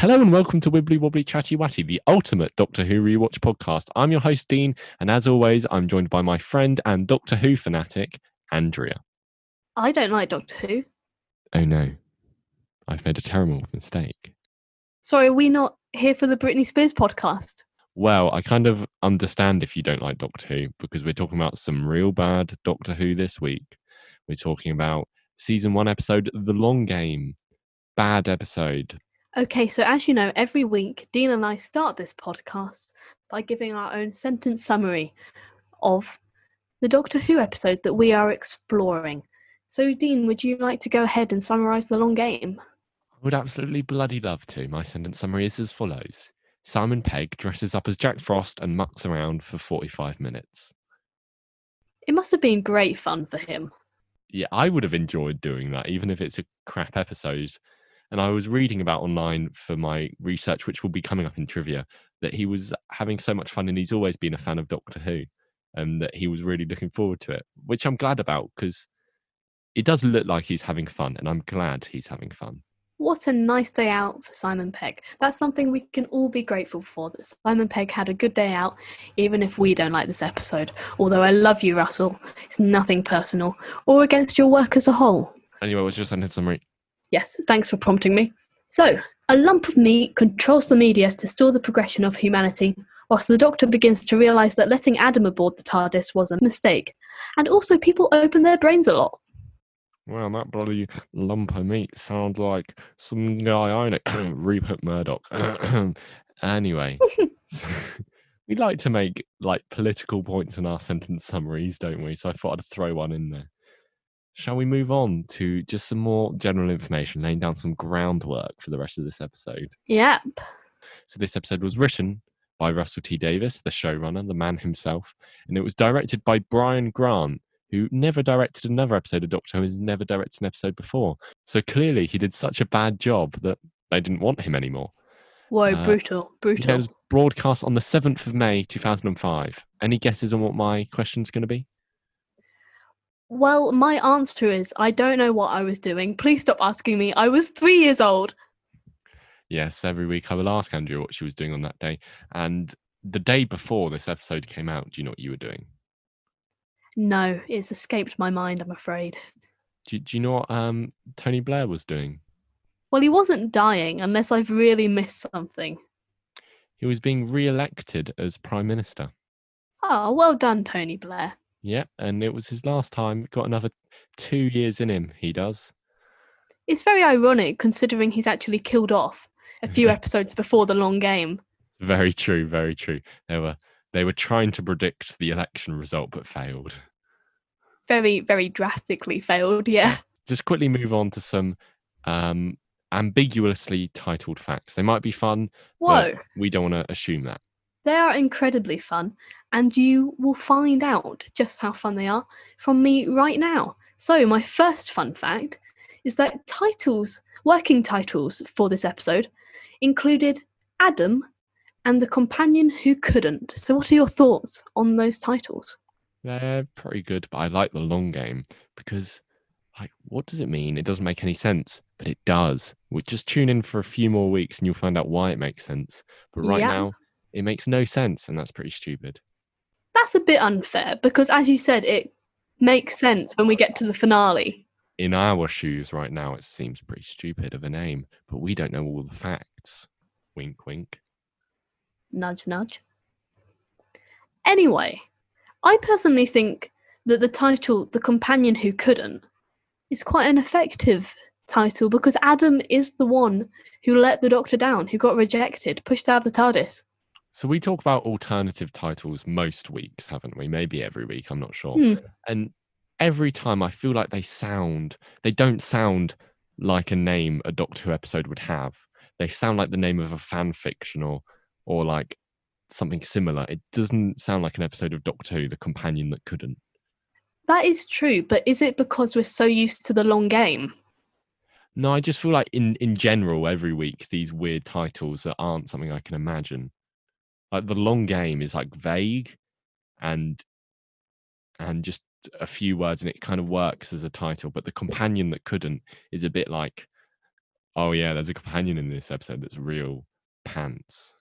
Hello and welcome to Wibbly Wobbly Chatty Watty, the ultimate Doctor Who rewatch podcast. I'm your host, Dean, and as always, I'm joined by my friend and Doctor Who fanatic, Andrea. I don't like Doctor Who. Oh no, I've made a terrible mistake. Sorry, are we not here for the Britney Spears podcast? Well, I kind of understand if you don't like Doctor Who because we're talking about some real bad Doctor Who this week. We're talking about season one episode, The Long Game. Bad episode. Okay, so as you know, every week Dean and I start this podcast by giving our own sentence summary of the Doctor Who episode that we are exploring. So, Dean, would you like to go ahead and summarize the long game? I would absolutely bloody love to. My sentence summary is as follows Simon Pegg dresses up as Jack Frost and mucks around for 45 minutes. It must have been great fun for him. Yeah, I would have enjoyed doing that, even if it's a crap episode. And I was reading about online for my research, which will be coming up in trivia, that he was having so much fun and he's always been a fan of Doctor Who and that he was really looking forward to it, which I'm glad about because it does look like he's having fun and I'm glad he's having fun. What a nice day out for Simon Pegg. That's something we can all be grateful for that Simon Pegg had a good day out, even if we don't like this episode. Although I love you, Russell. It's nothing personal or against your work as a whole. Anyway, what's your sentence summary? Yes, thanks for prompting me. So, a lump of meat controls the media to stall the progression of humanity, whilst the Doctor begins to realise that letting Adam aboard the TARDIS was a mistake. And also, people open their brains a lot. Well, that bloody lump of meat sounds like some guy I know, Rupert Murdoch. anyway, we like to make like political points in our sentence summaries, don't we? So I thought I'd throw one in there. Shall we move on to just some more general information, laying down some groundwork for the rest of this episode? Yep. So this episode was written by Russell T Davies, the showrunner, the man himself, and it was directed by Brian Grant, who never directed another episode of Doctor Who, has never directed an episode before. So clearly, he did such a bad job that they didn't want him anymore. Whoa, Uh, brutal, brutal. It was broadcast on the seventh of May, two thousand and five. Any guesses on what my question's going to be? Well, my answer is I don't know what I was doing. Please stop asking me. I was three years old. Yes, every week I will ask Andrea what she was doing on that day. And the day before this episode came out, do you know what you were doing? No, it's escaped my mind, I'm afraid. Do, do you know what um, Tony Blair was doing? Well, he wasn't dying unless I've really missed something. He was being re-elected as prime minister. Oh, well done, Tony Blair. Yeah, and it was his last time. Got another two years in him. He does. It's very ironic considering he's actually killed off a few episodes before the long game. Very true. Very true. They were they were trying to predict the election result, but failed. Very, very drastically failed, yeah. Just quickly move on to some um, ambiguously titled facts. They might be fun. Whoa, but we don't want to assume that. They are incredibly fun, and you will find out just how fun they are from me right now. So, my first fun fact is that titles, working titles for this episode, included Adam and the companion who couldn't. So, what are your thoughts on those titles? They're pretty good, but I like the long game because, like, what does it mean? It doesn't make any sense, but it does. We just tune in for a few more weeks and you'll find out why it makes sense. But right Yeah. now, it makes no sense, and that's pretty stupid. That's a bit unfair because, as you said, it makes sense when we get to the finale. In our shoes right now, it seems pretty stupid of a name, but we don't know all the facts. Wink, wink. Nudge, nudge. Anyway, I personally think that the title, The Companion Who Couldn't, is quite an effective title because Adam is the one who let the Doctor down, who got rejected, pushed out of the TARDIS. So we talk about alternative titles most weeks, haven't we? Maybe every week, I'm not sure. Hmm. And every time I feel like they sound, they don't sound like a name a Doctor Who episode would have. They sound like the name of a fan fiction or, or like something similar. It doesn't sound like an episode of Doctor Who, The Companion That Couldn't. That is true, but is it because we're so used to the long game? No, I just feel like in, in general, every week, these weird titles that aren't something I can imagine. Like the long game is like vague and and just a few words and it kind of works as a title, but the companion that couldn't is a bit like Oh yeah, there's a companion in this episode that's real pants.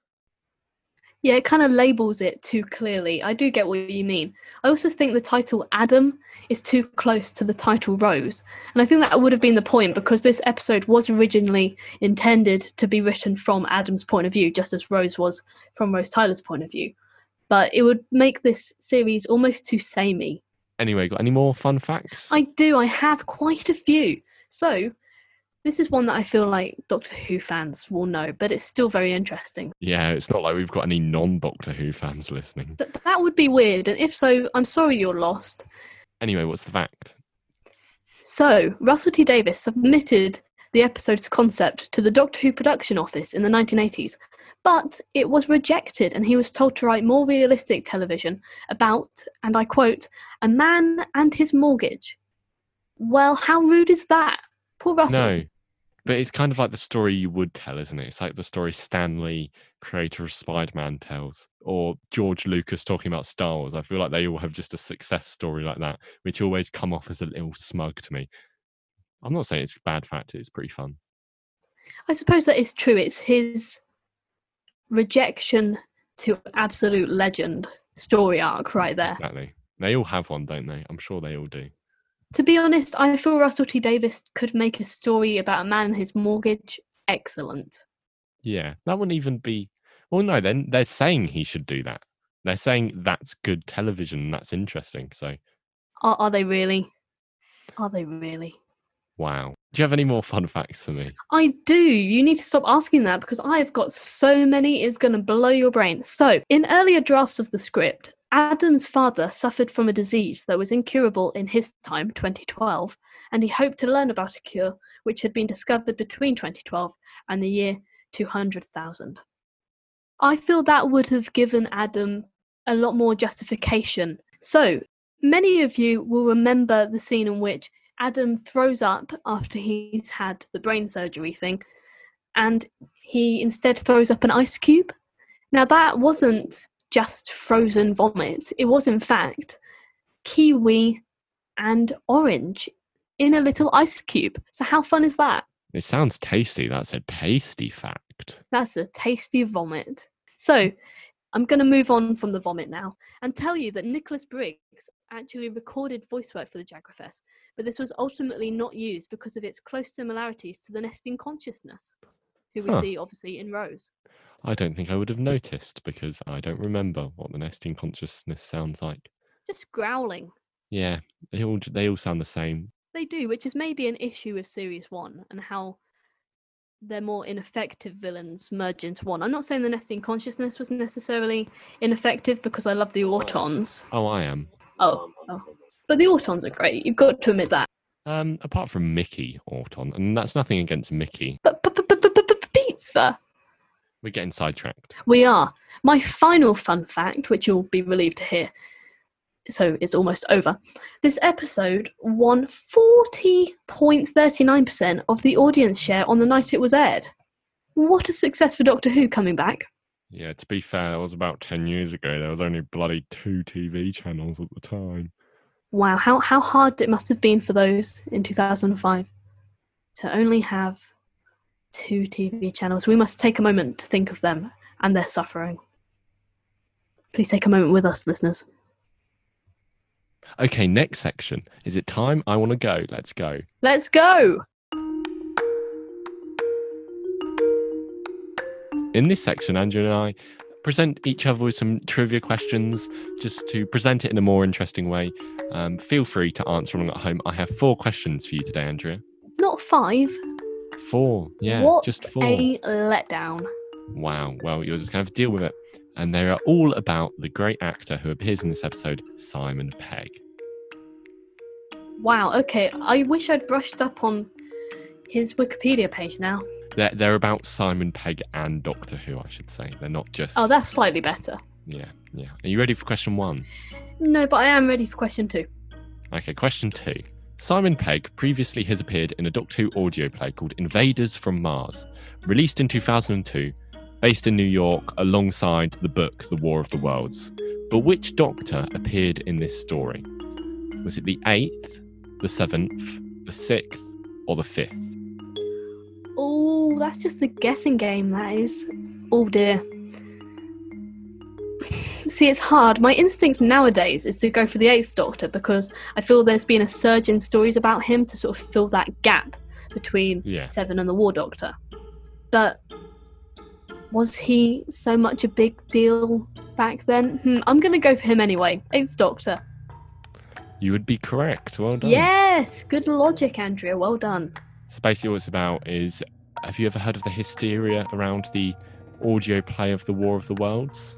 Yeah, it kind of labels it too clearly. I do get what you mean. I also think the title Adam is too close to the title Rose. And I think that would have been the point because this episode was originally intended to be written from Adam's point of view, just as Rose was from Rose Tyler's point of view. But it would make this series almost too samey. Anyway, got any more fun facts? I do, I have quite a few. So, this is one that I feel like Doctor Who fans will know, but it's still very interesting. Yeah, it's not like we've got any non-Doctor Who fans listening. Th- that would be weird, and if so, I'm sorry you're lost. Anyway, what's the fact? So, Russell T Davies submitted the episode's concept to the Doctor Who production office in the 1980s, but it was rejected and he was told to write more realistic television about, and I quote, a man and his mortgage. Well, how rude is that? Poor Russell. No, but it's kind of like the story you would tell, isn't it? It's like the story Stan Lee, creator of Spider-Man, tells, or George Lucas talking about Star Wars. I feel like they all have just a success story like that, which always come off as a little smug to me. I'm not saying it's a bad fact; it's pretty fun. I suppose that is true. It's his rejection to absolute legend story arc right there. Exactly. They all have one, don't they? I'm sure they all do. To be honest, I feel Russell T Davies could make a story about a man and his mortgage excellent. Yeah, that wouldn't even be. Well, no, then they're saying he should do that. They're saying that's good television that's interesting. So, Are, are they really? Are they really? wow. Do you have any more fun facts for me? I do. You need to stop asking that because I've got so many, it's going to blow your brain. So, in earlier drafts of the script, Adam's father suffered from a disease that was incurable in his time, 2012, and he hoped to learn about a cure which had been discovered between 2012 and the year 200,000. I feel that would have given Adam a lot more justification. So, many of you will remember the scene in which Adam throws up after he's had the brain surgery thing, and he instead throws up an ice cube. Now, that wasn't just frozen vomit, it was, in fact, kiwi and orange in a little ice cube. So, how fun is that? It sounds tasty. That's a tasty fact. That's a tasty vomit. So, I'm going to move on from the vomit now and tell you that Nicholas Briggs actually recorded voice work for the Jagrafess, but this was ultimately not used because of its close similarities to the Nestene consciousness, who we Huh. see obviously in Rose. I don't think I would have noticed because I don't remember what the Nestene consciousness sounds like. Just growling. Yeah, they all they all sound the same. They do, which is maybe an issue with Series 1 and how their more ineffective villains merge into one. I'm not saying the Nestene consciousness was necessarily ineffective because I love the Autons. Oh, I am. Oh, oh. but the Autons are great. You've got to admit that. Um, apart from Mickey Auton, and that's nothing against Mickey. But, but, but, but, but pizza. We're getting sidetracked. We are. My final fun fact, which you'll be relieved to hear, so it's almost over. This episode won 40.39% of the audience share on the night it was aired. What a success for Doctor Who coming back. Yeah, to be fair, that was about ten years ago. There was only bloody two TV channels at the time. Wow, how, how hard it must have been for those in 2005 to only have two TV channels. We must take a moment to think of them and their suffering. Please take a moment with us, listeners. Okay, next section. Is it time? I want to go. Let's go. Let's go! In this section, Andrea and I present each other with some trivia questions just to present it in a more interesting way. Um, feel free to answer along at home. I have four questions for you today, Andrea. Not five. Four. Yeah, what just four. a letdown. Wow. Well, you're just have to deal with it. And they are all about the great actor who appears in this episode, Simon Pegg. Wow, okay. I wish I'd brushed up on his Wikipedia page now. They're, they're about Simon Pegg and Doctor Who, I should say. They're not just. Oh, that's slightly better. Yeah, yeah. Are you ready for question one? No, but I am ready for question two. Okay, question two. Simon Pegg previously has appeared in a Doctor Who audio play called Invaders from Mars, released in 2002, based in New York alongside the book The War of the Worlds. But which Doctor appeared in this story? Was it the eighth, the seventh, the sixth, or the fifth? Oh, that's just a guessing game, that is. Oh dear. See, it's hard. My instinct nowadays is to go for the Eighth Doctor because I feel there's been a surge in stories about him to sort of fill that gap between Yeah. Seven and the War Doctor. But was he so much a big deal back then? Hmm, I'm going to go for him anyway. Eighth Doctor. You would be correct. Well done. Yes, good logic, Andrea. Well done. So basically, what it's about is have you ever heard of the hysteria around the audio play of the War of the Worlds?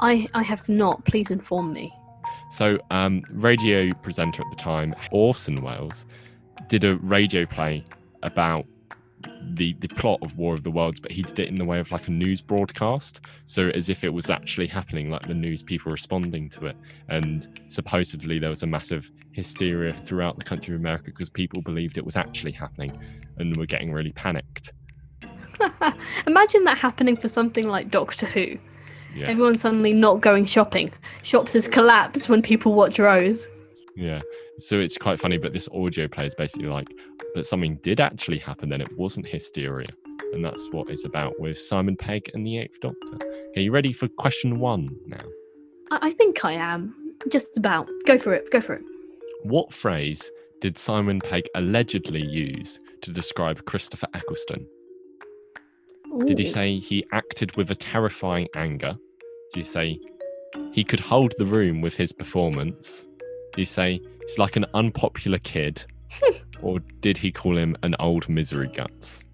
I, I have not. Please inform me. So, um, radio presenter at the time, Orson Welles, did a radio play about the the plot of War of the Worlds, but he did it in the way of like a news broadcast, so as if it was actually happening, like the news people responding to it. And supposedly there was a massive hysteria throughout the country of America because people believed it was actually happening and were getting really panicked. Imagine that happening for something like Doctor Who. Yeah, Everyone suddenly not going shopping. Shops has collapsed when people watch Rose. yeah. So it's quite funny, but this audio play is basically like, but something did actually happen, then it wasn't hysteria. And that's what it's about with Simon Pegg and the Eighth Doctor. Okay, you ready for question one now? I, I think I am. Just about. Go for it. Go for it. What phrase did Simon Pegg allegedly use to describe Christopher Eccleston? Did he say he acted with a terrifying anger? Did he say he could hold the room with his performance? Did he say he's like an unpopular kid? or did he call him an old misery guts?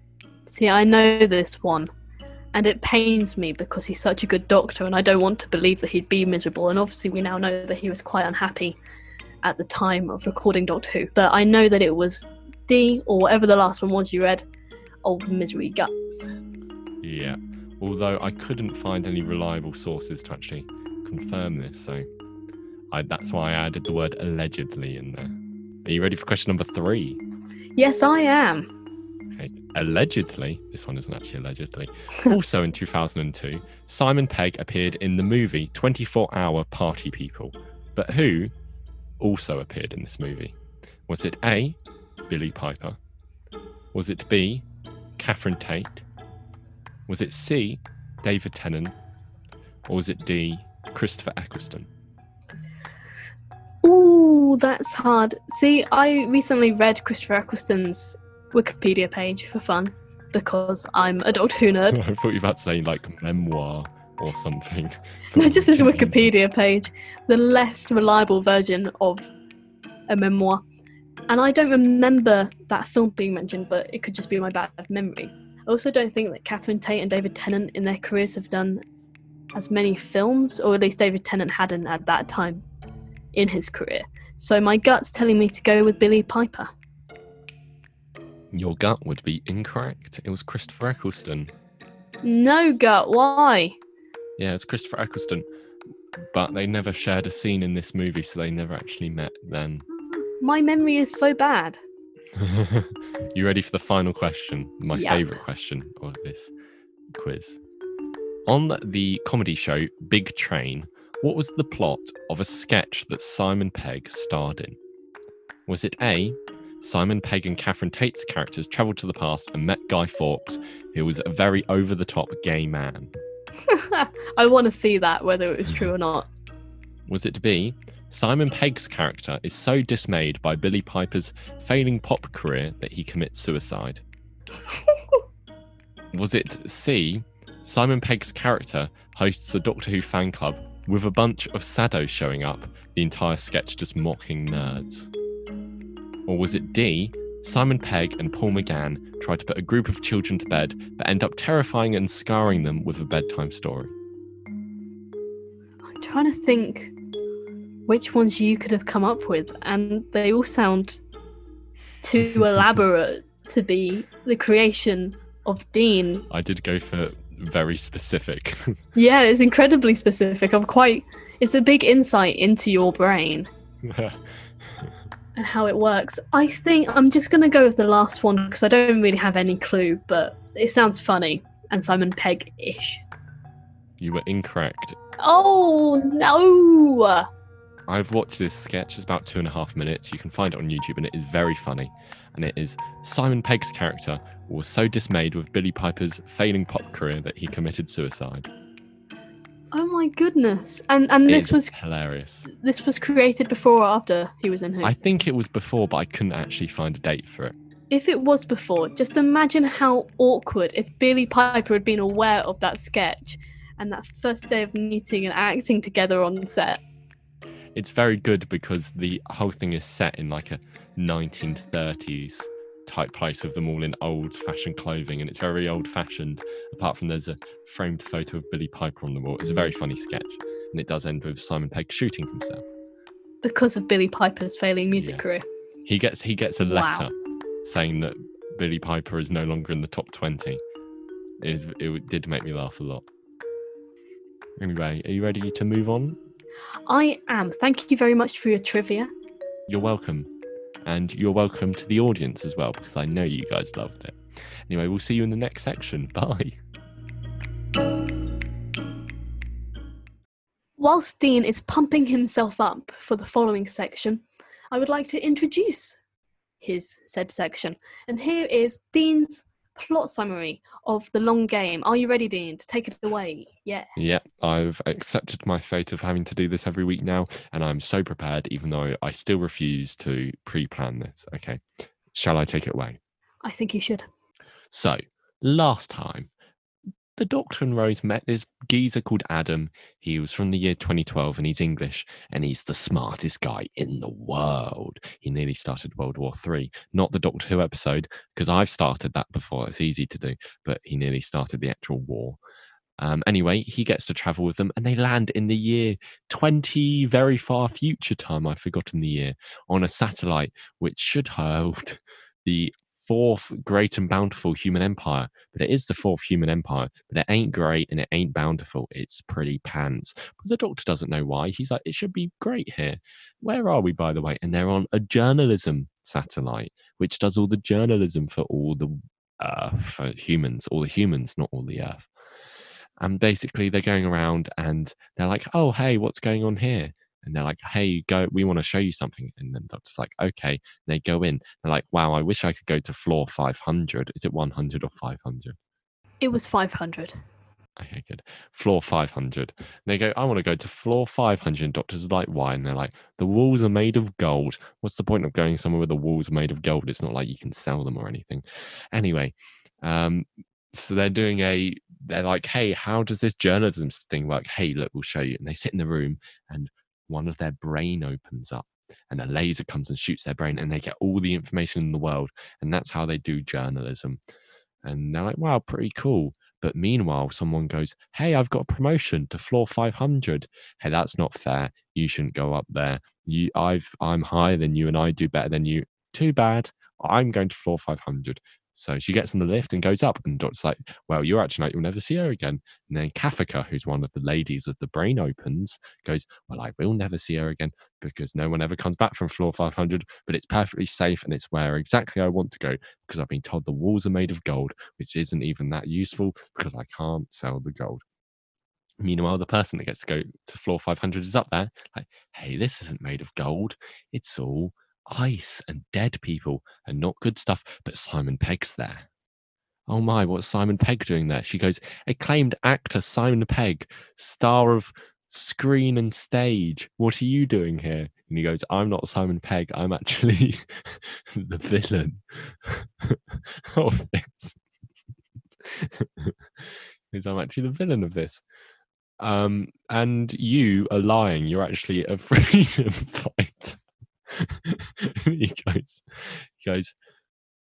See, I know this one. And it pains me because he's such a good doctor, and I don't want to believe that he'd be miserable. And obviously, we now know that he was quite unhappy at the time of recording Doctor Who. But I know that it was D, or whatever the last one was you read, Old Misery Guts. Yeah. Although I couldn't find any reliable sources to actually confirm this, so I, that's why I added the word allegedly in there. Are you ready for question number three? Yes, I am. Okay. Allegedly, this one isn't actually allegedly. also in 2002, Simon Pegg appeared in the movie 24 Hour Party People. But who also appeared in this movie? Was it A. Billie Piper? Was it B. Catherine Tate? Was it C. David Tennant? Or was it D. Christopher Eccleston? Ooh, that's hard. See, I recently read Christopher Eccleston's Wikipedia page for fun because I'm a Doctor Who nerd. I thought you were about to say like memoir or something. No, just his Wikipedia page, the less reliable version of a memoir. And I don't remember that film being mentioned, but it could just be my bad memory. I also don't think that Catherine Tate and David Tennant in their careers have done as many films, or at least David Tennant hadn't at that time in his career. So my gut's telling me to go with Billie Piper. Your gut would be incorrect. It was Christopher Eccleston. No gut, why? Yeah, it's Christopher Eccleston. But they never shared a scene in this movie, so they never actually met then. My memory is so bad. you ready for the final question? My Yep. favourite question of this quiz. On the comedy show Big Train, what was the plot of a sketch that Simon Pegg starred in? Was it A. Simon Pegg and Catherine Tate's characters travelled to the past and met Guy Fawkes, who was a very over the top gay man? I want to see that, whether it was true or not. Was it B? Simon Pegg's character is so dismayed by Billie Piper's failing pop career that he commits suicide? Was it C? Simon Pegg's character hosts a Doctor Who fan club with a bunch of saddos showing up, the entire sketch just mocking nerds? Or was it D? Simon Pegg and Paul McGann try to put a group of children to bed but end up terrifying and scarring them with a bedtime story? I'm trying to think which ones you could have come up with, and they all sound too elaborate to be the creation of Dean. I did go for very specific. Yeah, it's incredibly specific. I'm quite. It's a big insight into your brain and how it works. I think I'm just gonna go with the last one because I don't really have any clue, but it sounds funny and Simon Pegg-ish. you were incorrect. Oh no! I've watched this sketch. It's about two and a half minutes. You can find it on YouTube, and it is very funny. And it is Simon Pegg's character was so dismayed with Billie Piper's failing pop career that he committed suicide. Oh my goodness! And and It this is was hilarious. this was created before or after he was in Who. I think it was before, but I couldn't actually find a date for it. If it was before, just imagine how awkward if Billie Piper had been aware of that sketch and that first day of meeting and acting together on set. It's very good because the whole thing is set in like a 1930s type place with them all in old fashioned clothing and it's very old fashioned apart from there's a framed photo of billie piper on the wall it's a very funny sketch and it does end with simon pegg shooting himself Because of Billie Piper's failing music Yeah. career. he gets he gets a Wow. letter saying that billie piper is no longer in the top 20 it, is, it did make me laugh a lot anyway are you ready to move on I am. Thank you very much for your trivia. you're welcome. And you're welcome to the audience as well, because I know you guys loved it. Anyway, we'll see you in the next section. Bye. Whilst Dean is pumping himself up for the following section, I would like to introduce his said section. And here is Dean's plot summary of the long game. Are you ready, Dean, to take it away? Yeah. Yeah, I've accepted my fate of having to do this every week now, and I'm so prepared, even though I still refuse to pre plan this. Okay. Shall I take it away? I think you should. So, last time, the Doctor and Rose met this geezer called Adam. He was from the year 2012 and he's English and he's the smartest guy in the world. He nearly started World War Three, not the Doctor Who episode, because I've started that before. It's easy to do, but he nearly started the actual war. Um, anyway, he gets to travel with them and they land in the year 20, very far future time. I've forgotten the year, on a satellite which should hold the fourth great and bountiful human empire. But it is the fourth human empire, but it ain't great and it ain't bountiful. It's pretty pants. But the doctor doesn't know why. He's like, it should be great here. Where are we, by the way? And they're on a journalism satellite, which does all the journalism for all the uh, for humans, all the humans, not all the Earth. And basically, they're going around and they're like, "Oh, hey, what's going on here?" And they're like, "Hey, go. We want to show you something." And then doctor's like, "Okay." And they go in. They're like, "Wow, I wish I could go to floor 500. Is it 100 or 500?" It was 500. Okay, good. Floor 500. And they go, I want to go to floor 500. And doctors are like, why? And they're like, the walls are made of gold. What's the point of going somewhere where the walls are made of gold? It's not like you can sell them or anything. Anyway, um, so they're doing a, they're like, hey, how does this journalism thing work? Hey, look, we'll show you. And they sit in the room and one of their brain opens up and a laser comes and shoots their brain and they get all the information in the world. And that's how they do journalism. And they're like, wow, pretty cool. But meanwhile, someone goes, Hey, I've got a promotion to floor 500. Hey, that's not fair. You shouldn't go up there. You, I've, I'm higher than you and I do better than you. Too bad. I'm going to floor 500. So she gets on the lift and goes up, and doctor's like, Well, you're actually like, you'll never see her again. And then Cathica, who's one of the ladies with the brain opens, goes, Well, I will never see her again because no one ever comes back from floor 500, but it's perfectly safe and it's where exactly I want to go because I've been told the walls are made of gold, which isn't even that useful because I can't sell the gold. Meanwhile, the person that gets to go to floor 500 is up there, like, hey, this isn't made of gold. It's all ice and dead people and not good stuff. But Simon Pegg's there. Oh my, what's Simon Pegg doing there? She goes, acclaimed actor Simon Pegg, star of screen and stage. What are you doing here? And he goes, I'm not Simon Pegg. I'm actually the villain of this. Because I'm actually the villain of this. Um, and you are lying. You're actually a freedom fighter. He goes, he goes,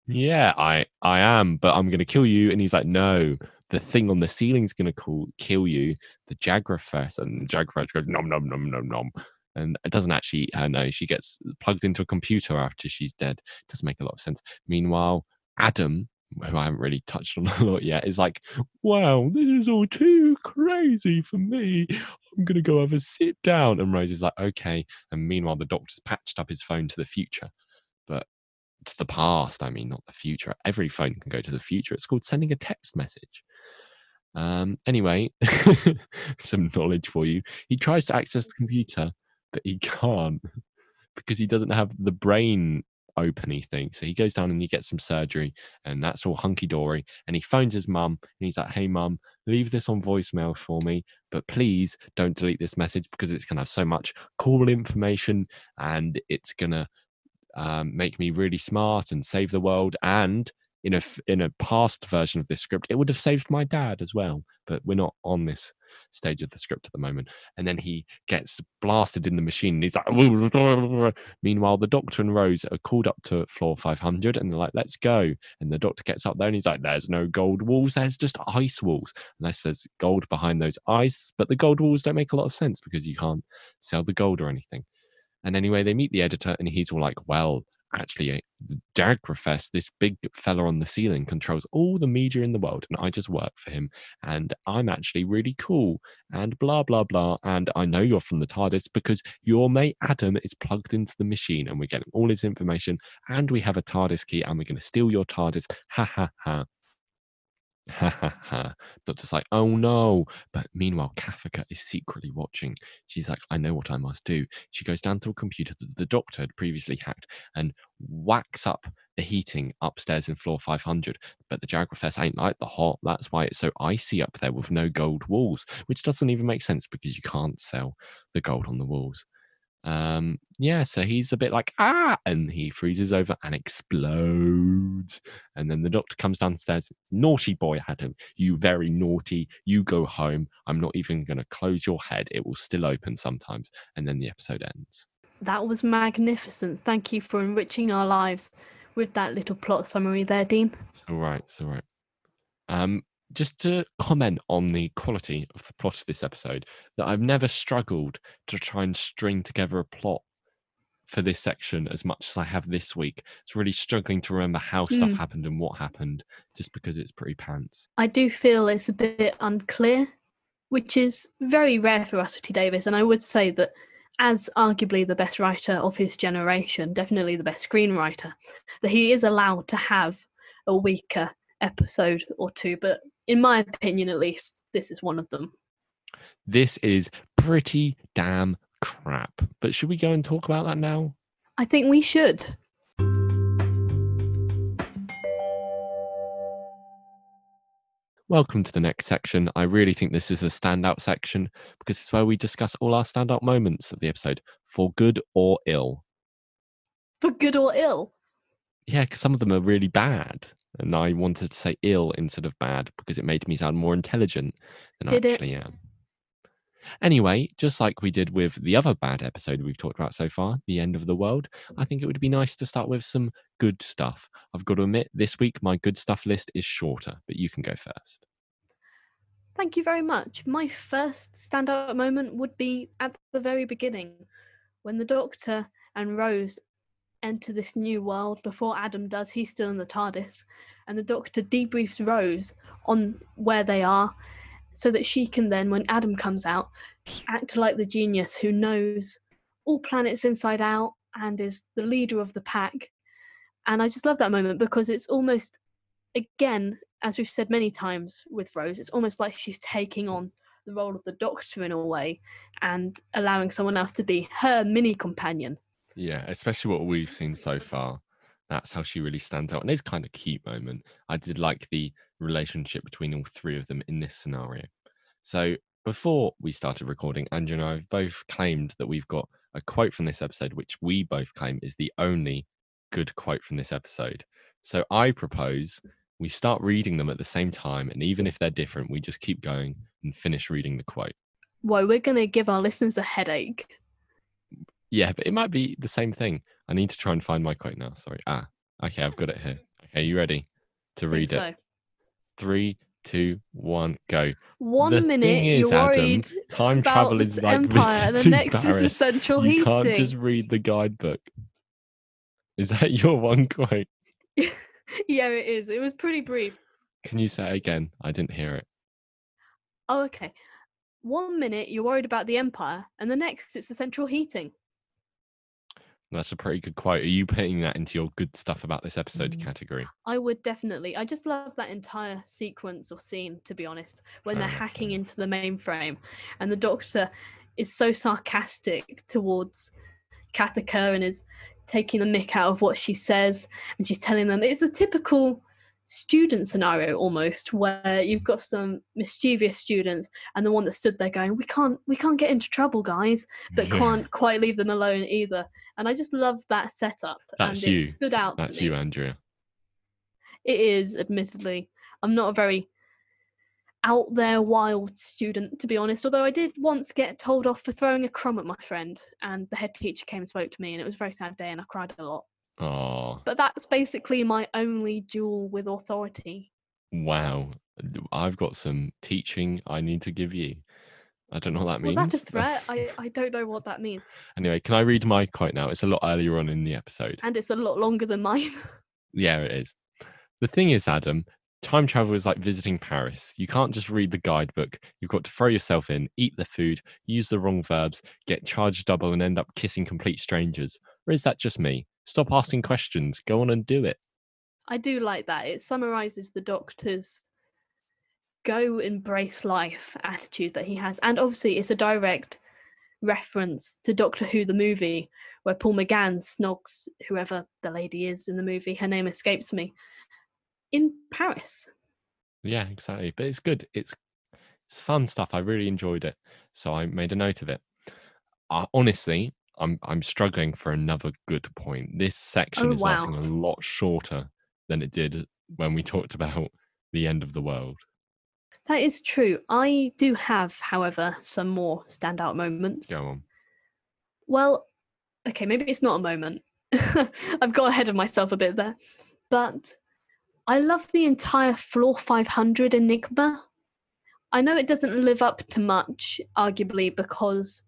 yeah, I, I am, but I'm going to kill you. And he's like, no, the thing on the ceiling's going to call, kill you. The Jagrafess. And the Jaguar goes, nom, nom, nom, nom, nom. And it doesn't actually eat her. No, she gets plugged into a computer after she's dead. It doesn't make a lot of sense. Meanwhile, Adam, who I haven't really touched on a lot yet, is like, wow, this is all too crazy for me. I'm going to go have a sit down. And Rose is like, okay. And meanwhile, the doctor's patched up his phone to the future. But to the past, I mean, not the future. Every phone can go to the future. It's called sending a text message. Um, anyway, some knowledge for you. He tries to access the computer, but he can't because he doesn't have the brain openy thing. So he goes down and he gets some surgery, and that's all hunky dory. And he phones his mum and he's like, Hey, mum, leave this on voicemail for me, but please don't delete this message because it's going to have so much cool information and it's going to um, make me really smart and save the world. And in a in a past version of this script, it would have saved my dad as well. But we're not on this stage of the script at the moment. And then he gets blasted in the machine. And he's like, meanwhile, the doctor and Rose are called up to floor 500, and they're like, "Let's go." And the doctor gets up there, and he's like, "There's no gold walls. There's just ice walls, unless there's gold behind those ice." But the gold walls don't make a lot of sense because you can't sell the gold or anything. And anyway, they meet the editor, and he's all like, "Well, actually, uh, the Jagrafess, this big fella on the ceiling, controls all the media in the world, and I just work for him, and I'm actually really cool, and blah blah blah. And I know you're from the TARDIS because your mate Adam is plugged into the machine, and we're getting all his information, and we have a TARDIS key, and we're going to steal your TARDIS. Ha ha ha." Ha ha ha. Doctor's like, oh no. But meanwhile, Kafka is secretly watching. She's like, I know what I must do. She goes down to a computer that the doctor had previously hacked and whacks up the heating upstairs in floor 500. But the Jagrafess ain't like the hot. That's why it's so icy up there with no gold walls, which doesn't even make sense because you can't sell the gold on the walls. Um, yeah, so he's a bit like, ah, and he freezes over and explodes. And then the doctor comes downstairs. Naughty boy, Adam, you very naughty. You go home. I'm not even going to close your head. It will still open sometimes. And then the episode ends. That was magnificent. Thank you for enriching our lives with that little plot summary there, Dean. It's all right. It's all right. Um, just to comment on the quality of the plot of this episode, that I've never struggled to try and string together a plot for this section as much as I have this week. It's really struggling to remember how stuff Mm. happened and what happened, just because it's pretty pants. I do feel it's a bit unclear, which is very rare for Russell T Davies. And I would say that as arguably the best writer of his generation, definitely the best screenwriter, that he is allowed to have a weaker episode or two. But in my opinion, at least, this is one of them. This is pretty damn crap. But should we go and talk about that now? I think we should. Welcome to the next section. I really think this is a standout section because it's where we discuss all our standout moments of the episode, for good or ill. For good or ill. Yeah, because some of them are really bad. And I wanted to say ill instead of bad because it made me sound more intelligent than Did I it? actually am. Anyway, just like we did with the other bad episode we've talked about so far, The End of the World, I think it would be nice to start with some good stuff. I've got to admit, this week my good stuff list is shorter, but you can go first. Thank you very much. My first standout moment would be at the very beginning when the Doctor and Rose enter this new world before Adam does. He's still in the TARDIS, and the Doctor debriefs Rose on where they are so that she can then, when Adam comes out, act like the genius who knows all planets inside out and is the leader of the pack. And I just love that moment because it's almost, again, as we've said many times with Rose, it's almost like she's taking on the role of the Doctor in a way and allowing someone else to be her mini companion. Yeah, especially what we've seen so far. That's how she really stands out. And it's kind of cute moment. I did like the relationship between all three of them in this scenario. So before we started recording, Andrea and I have both claimed that we've got a quote from this episode, which we both claim is the only good quote from this episode. So I propose we start reading them at the same time. And even if they're different, we just keep going and finish reading the quote. Whoa, we're going to give our listeners a headache. Yeah, but it might be the same thing. I need to try and find my quote now. Sorry. Ah, okay, I've got it here. Okay, you ready to read it? Three, two, one, go. One The minute is, you're Adam, worried Time about travel the is like Empire, and the next is the Paris. central You can't just read the guidebook. Is that your one quote? yeah, it is. It was pretty brief. Can you say it again? I didn't hear it. Oh, okay. One minute you're worried about the Empire, and the next it's the central heating. That's a pretty good quote. Are you putting that into your good stuff about this episode Mm. category? I would definitely. I just love that entire sequence or scene, to be honest, when they're Fair hacking into the mainframe and the doctor is so sarcastic towards Cathica and is taking the mick out of what she says, and she's telling them it's a typical student scenario almost where you've got some mischievous students and the one that stood there going we can't we can't get into trouble guys but Yeah. can't quite leave them alone either and i just love that setup That's and you. it stood out That's you, Andrea. it is admittedly i'm not a very out there wild student to be honest although i did once get told off for throwing a crumb at my friend and the head teacher came and spoke to me and it was a very sad day and i cried a lot Oh, but that's basically my only duel with authority wow. I've got some teaching I need to give you. I don't know what that means. was that a threat I, I don't know what that means anyway, can I read my quote now? It's a lot earlier on in the episode. and it's a lot longer than mine Yeah, it is. The thing is, Adam, time travel is like visiting Paris. You can't just read the guidebook. You've got to throw yourself in, eat the food, use the wrong verbs, get charged double, and end up kissing complete strangers. Or is that just me? Stop asking questions. Go on and do it. I do like that. It summarizes the doctor's go embrace life attitude that he has. And obviously, it's a direct reference to Doctor Who, the movie, where Paul McGann snogs whoever the lady is in the movie. Her name escapes me. In Paris. Yeah, exactly. But it's good. It's it's fun stuff. I really enjoyed it, so I made a note of it. Uh, honestly, I'm I'm struggling for another good point. This section Oh, is lasting a lot shorter than it did when we talked about the end of the world. That is true. I do have, however, some more standout moments. Go on. Well, okay, maybe it's not a moment. I've got ahead of myself a bit there. But I love the entire Floor 500 Enigma. I know it doesn't live up to much, arguably, because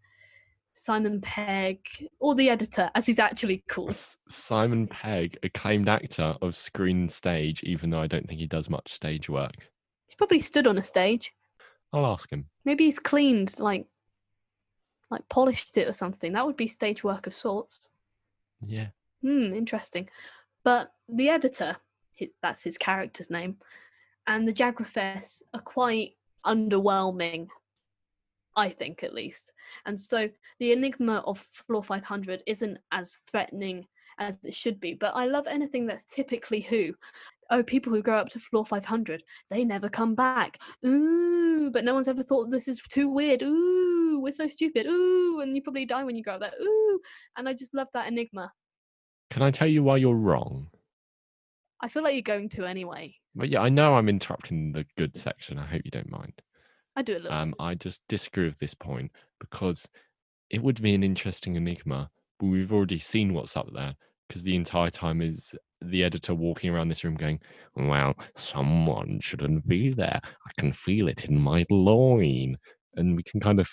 Simon Pegg, or the editor, as he's actually called, Simon Pegg, acclaimed actor of screen and stage, even though I don't think he does much stage work. he's probably stood on a stage. I'll ask him. Maybe he's cleaned, like, like polished it or something. That would be stage work of sorts. Yeah. Hmm, interesting. But the editor, his, that's his character's name, and the Jagrafess are quite underwhelming, I think at least. And so the enigma of Floor 500 isn't as threatening as it should be. But I love anything that's typically who. Oh, people who go up to floor 500, they never come back. Ooh, but no one's ever thought this is too weird. Ooh, we're so stupid. Ooh, and you probably die when you go up there. Ooh, and I just love that enigma. Can I tell you why you're wrong? I feel like you're going to anyway. But yeah, I know I'm interrupting the good section. I hope you don't mind. I do a little. Um, I just disagree with this point because it would be an interesting enigma, but we've already seen what's up there because the entire time is the editor walking around this room going, Well, someone shouldn't be there. I can feel it in my loin. And we can kind of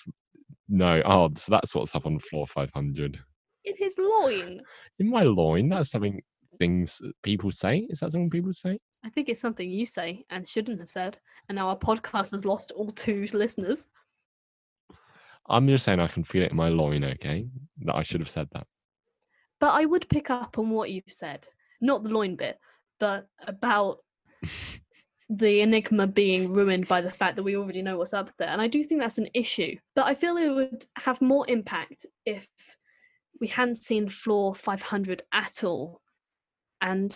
know, oh, so that's what's up on floor 500. in his loin. In my loin, that's something things people say. Is that something people say? I think it's something you say and shouldn't have said. And now our podcast has lost all two listeners. I'm just saying I can feel it in my loin, okay? That I should have said that. But I would pick up on what you said. Not the loin bit, but about the enigma being ruined by the fact that we already know what's up there. And I do think that's an issue. But I feel it would have more impact if we hadn't seen floor 500 at all. And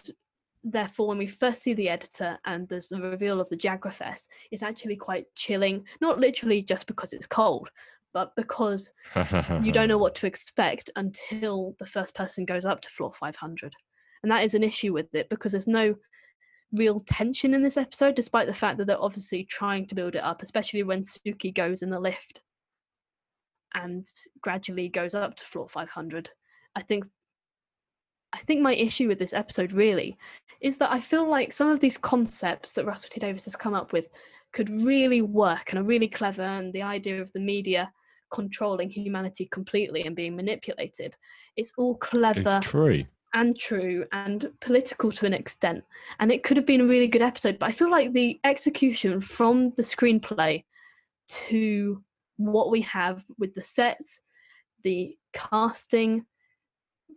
therefore, when we first see the editor and there's the reveal of the Jagrafess, it's actually quite chilling. Not literally just because it's cold, but because you don't know what to expect until the first person goes up to floor 500 and that is an issue with it because there's no real tension in this episode despite the fact that they're obviously trying to build it up especially when suki goes in the lift and gradually goes up to floor 500 i think i think my issue with this episode really is that i feel like some of these concepts that russell t davies has come up with could really work and are really clever and the idea of the media controlling humanity completely and being manipulated it's all clever it's true. and true and political to an extent and it could have been a really good episode but i feel like the execution from the screenplay to what we have with the sets the casting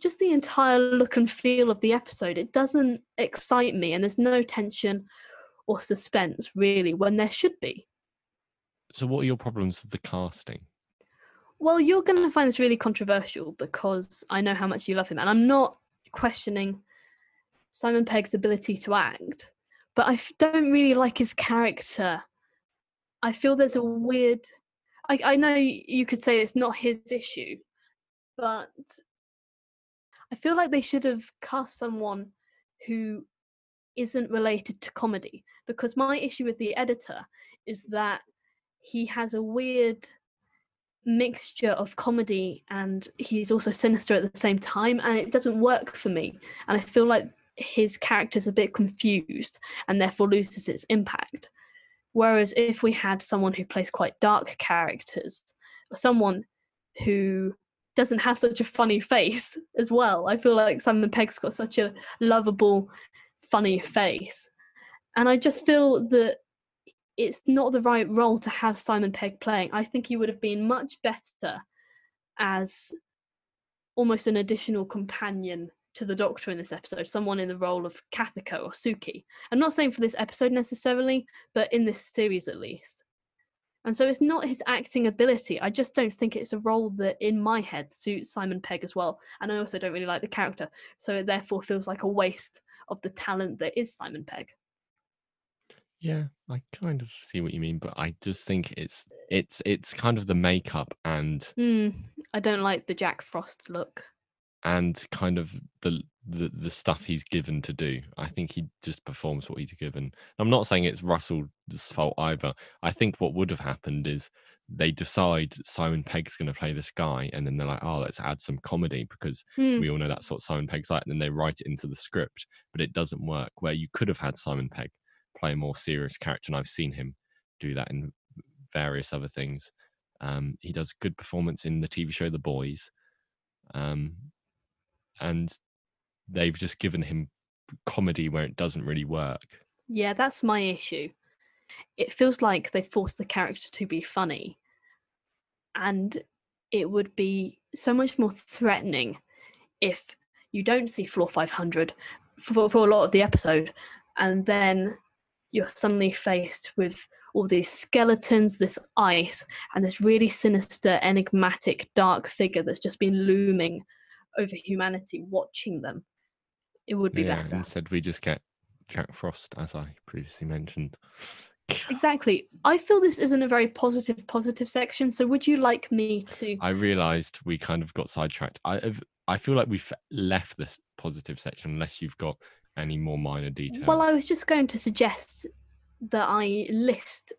just the entire look and feel of the episode it doesn't excite me and there's no tension or suspense really when there should be So, what are your problems with the casting? Well, you're going to find this really controversial because I know how much you love him, and I'm not questioning Simon Pegg's ability to act, but I don't really like his character. I feel there's a weird. I, I know you could say it's not his issue, but I feel like they should have cast someone who isn't related to comedy because my issue with the editor is that he has a weird mixture of comedy and he's also sinister at the same time and it doesn't work for me and i feel like his character's a bit confused and therefore loses its impact. Whereas if we had someone who plays quite dark characters or someone who doesn't have such a funny face as well i feel like simon pegg's got such a lovable funny face and i just feel that it's not the right role to have Simon Pegg playing. I think he would have been much better as almost an additional companion to the Doctor in this episode, someone in the role of Cathica or Suki. I'm not saying for this episode necessarily, but in this series at least. And so it's not his acting ability. I just don't think it's a role that, in my head, suits Simon Pegg as well. And I also don't really like the character. So it therefore feels like a waste of the talent that is Simon Pegg. Yeah, I kind of see what you mean, but I just think it's it's it's kind of the makeup and Mm, I don't like the Jack Frost look. And kind of the the the stuff he's given to do. I think he just performs what he's given. I'm not saying it's Russell's fault either. I think what would have happened is they decide Simon Pegg's going to play this guy, and then they're like, "Oh, let's add some comedy because Hmm. we all know that's what Simon Pegg's like." And then they write it into the script, but it doesn't work. Where you could have had Simon Pegg play a more serious character, and I've seen him do that in various other things. Um, he does good performance in the TV show The Boys, um, and they've just given him comedy where it doesn't really work. Yeah, that's my issue. It feels like they forced the character to be funny, and it would be so much more threatening if you don't see Floor 500 for, for a lot of the episode, and then you're suddenly faced with all these skeletons, this ice, and this really sinister, enigmatic, dark figure that's just been looming over humanity, watching them. It would be Yeah, better. Instead, we just get Jack Frost, as I previously mentioned. Exactly. I feel this isn't a very positive, positive section. So, would you like me to? I realised we kind of got sidetracked. I have- I feel like we've left this positive section unless you've got any more minor details. Well, I was just going to suggest that I list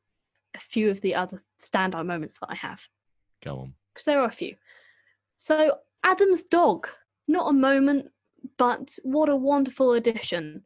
a few of the other standout moments that I have, Go on. because there are a few. So, Adam's dog, not a moment, but what a wonderful addition.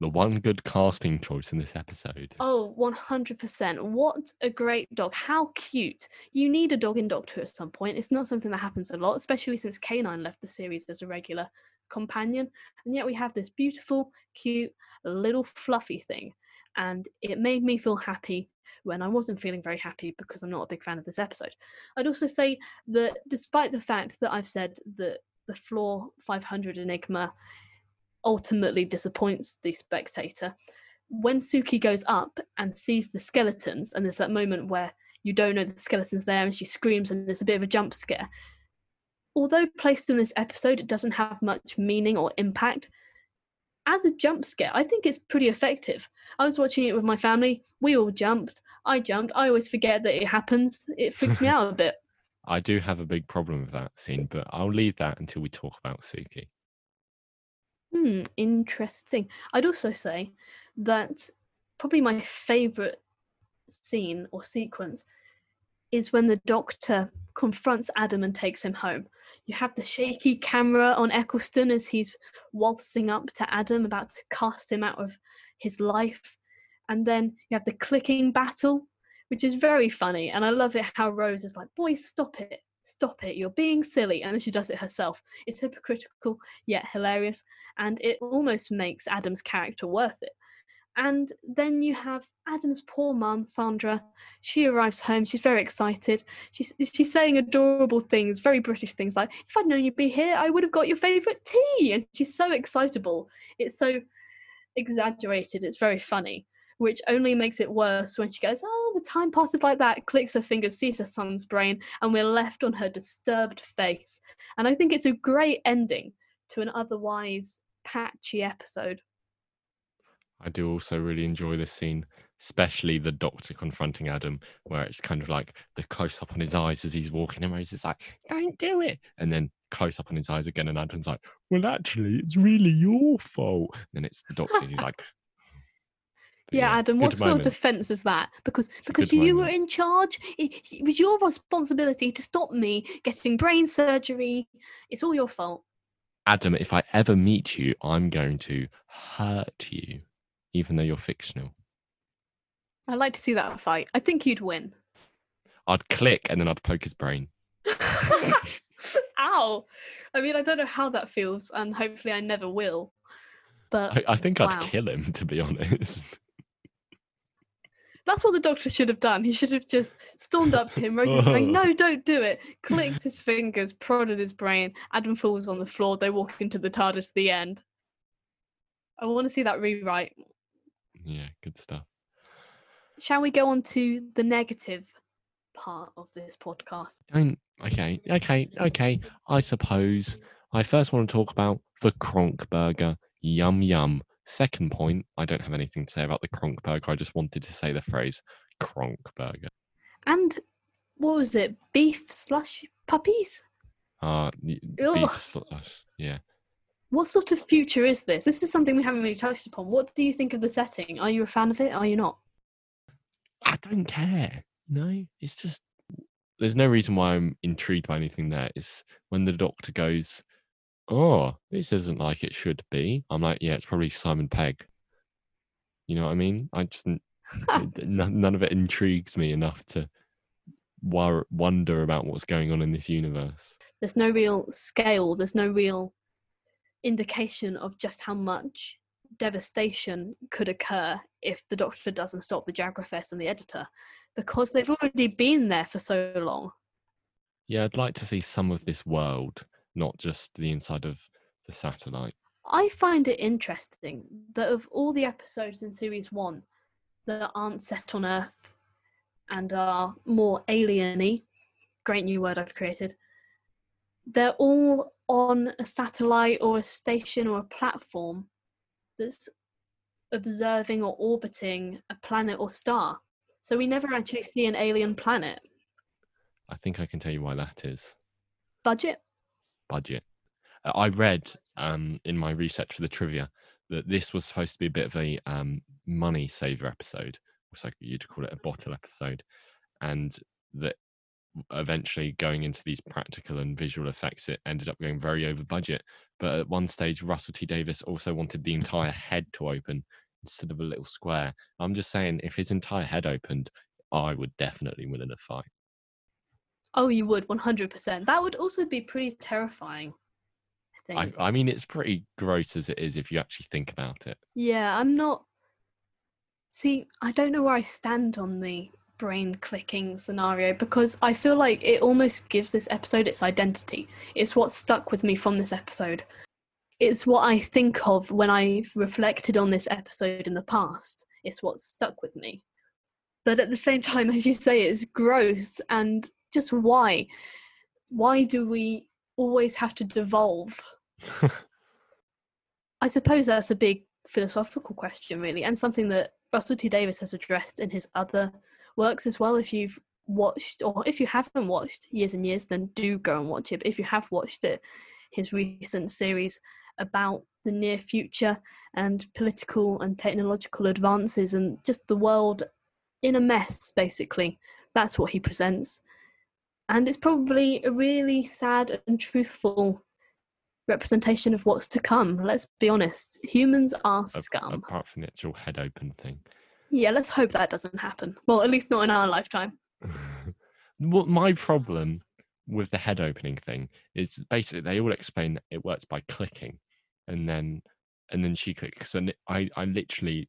The one good casting choice in this episode. Oh, 100%. What a great dog. How cute. You need a dog in Doctor Who at some point. It's not something that happens a lot, especially since K9 left the series as a regular companion. And yet we have this beautiful, cute, little fluffy thing. And it made me feel happy when I wasn't feeling very happy because I'm not a big fan of this episode. I'd also say that despite the fact that I've said that the Floor 500 Enigma ultimately disappoints the spectator, when Suki goes up and sees the skeletons, and there's that moment where you don't know the skeleton's there and she screams and there's a bit of a jump scare. Although placed in this episode, it doesn't have much meaning or impact. As a jump scare, I think it's pretty effective. I was watching it with my family. We all jumped. I jumped. I always forget that it happens. It freaks me out a bit. I do have a big problem with that scene, but I'll leave that until we talk about Suki. Hmm, interesting. I'd also say that probably my favourite scene or sequence is when the doctor confronts Adam and takes him home. You have the shaky camera on Eccleston as he's waltzing up to Adam, about to cast him out of his life. And then you have the clicking battle, which is very funny. And I love it how Rose is like, boys, stop it. Stop it. You're being silly. And then she does it herself. It's hypocritical, yet hilarious. And it almost makes Adam's character worth it. And then you have Adam's poor mum, Sandra. She arrives home. She's very excited. She's she's saying adorable things, very British things like, "If I'd known you'd be here, I would have got your favourite tea." And she's so excitable. It's so exaggerated. It's very funny. which only makes it worse when she goes, Oh, the time passes like that, clicks her fingers, sees her son's brain, and we're left on her disturbed face. And I think it's a great ending to an otherwise patchy episode. I do also really enjoy this scene, especially the doctor confronting Adam, where it's kind of like the close up on his eyes as he's walking, and he's like, "Don't do it," and then close up on his eyes again, and Adam's like, "Well, actually, it's really your fault." And then it's the doctor, he's like, But Yeah, Adam, what sort moment. of defense is that? Because because you were in charge. It, it was your responsibility to stop me getting brain surgery. It's all your fault. Adam, if I ever meet you, I'm going to hurt you, even though you're fictional. I'd like to see that fight. I think you'd win. I'd click and then I'd poke his brain. Ow! I mean, I don't know how that feels, and hopefully, I never will. But I, I think I'd kill him, to be honest. that's what the doctor should have done. He should have just stormed up to him. Rose is going, "No, don't do it!" Clicked his fingers, prodded his brain. Adam falls on the floor. They walk into the TARDIS. The end. I want to see that rewrite. Yeah, good stuff. Shall we go on to the negative part of this podcast? Don't. Okay, okay, okay. I suppose I first want to talk about the Kronk burger. Yum yum. Second point, I don't have anything to say about the Kronk burger. I just wanted to say the phrase Kronk burger. And what was it? Beef slush puppies? Uh, Ugh. beef slash. Yeah. What sort of future is this? This is something we haven't really touched upon. What do you think of the setting? Are you a fan of it? Are you not? I don't care. No, it's just there's no reason why I'm intrigued by anything there. It's when the doctor goes, Oh, this isn't like it should be. I'm like, yeah, it's probably Simon Pegg. You know what I mean? I just none, none of it intrigues me enough to wonder about what's going on in this universe. There's no real scale, there's no real indication of just how much devastation could occur if the Doctor doesn't stop the Jagrafess and the editor because they've already been there for so long. Yeah, I'd like to see some of this world, not just the inside of the satellite. I find it interesting that of all the episodes in series one that aren't set on Earth and are more alieny, great new word I've created, they're all on a satellite or a station or a platform that's observing or orbiting a planet or star. So we never actually see an alien planet. I think I can tell you why that is. Budget? budget. Uh, I read um, in my research for the trivia that this was supposed to be a bit of a um, money saver episode, or so you'd call it a bottle episode, and that eventually going into these practical and visual effects, it ended up going very over budget. But at one stage, Russell T Davies also wanted the entire head to open instead of a little square. I'm just saying, if his entire head opened, I would definitely win in a fight. Oh, you would, 100%. That would also be pretty terrifying. I I, think. I mean, it's pretty gross as it is if you actually think about it. Yeah, I'm not. See, I don't know where I stand on the brain clicking scenario because I feel like it almost gives this episode its identity. It's what stuck with me from this episode. It's what I think of when I've reflected on this episode in the past. It's what stuck with me. But at the same time, as you say, it's gross and just why? Why do we always have to devolve? I suppose that's a big philosophical question, really, and something that Russell T Davies has addressed in his other works as well. If you've watched, or if you haven't watched Years and Years, then do go and watch it. But if you have watched it, his recent series about the near future and political and technological advances and just the world in a mess, basically. That's what he presents. And it's probably a really sad and truthful representation of what's to come. Let's be honest. Humans are scum. apart from the actual head open thing. Yeah, let's hope that doesn't happen. Well, at least not in our lifetime. what my problem with the head opening thing is basically they all explain that it works by clicking, and then and then she clicks, and I I literally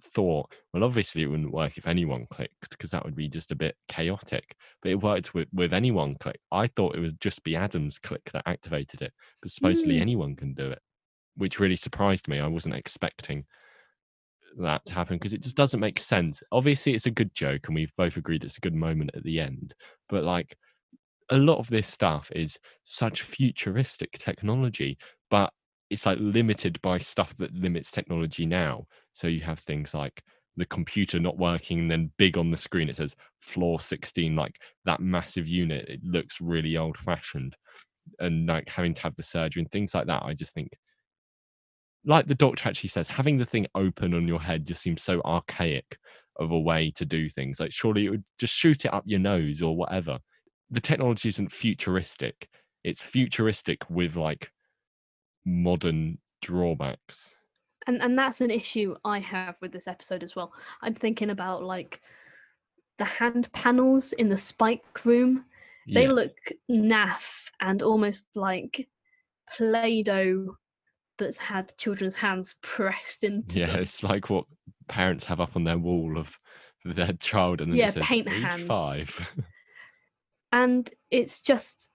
thought, well, obviously it wouldn't work if anyone clicked because that would be just a bit chaotic. But it worked with with anyone click. I thought it would just be Adam's click that activated it, but supposedly Hmm. anyone can do it, which really surprised me. I wasn't expecting that to happen because it just doesn't make sense. Obviously, it's a good joke, and we've both agreed it's a good moment at the end. But like a lot of this stuff is such futuristic technology, but it's like limited by stuff that limits technology now. So you have things like the computer not working and then big on the screen it says floor 16 like that massive unit it looks really old fashioned and like having to have the surgery and things like that i just think like the doctor actually says having the thing open on your head just seems so archaic of a way to do things. Like surely it would just shoot it up your nose or whatever. The technology isn't futuristic. It's futuristic with like modern drawbacks. And and that's an issue i have with this episode as well. I'm thinking about like the hand panels in the spike room. They yeah. look naff and almost like play-doh that's had children's hands pressed into yeah them. it's like what parents have up on their wall of their child and then Yeah, says paint hands. five and it's just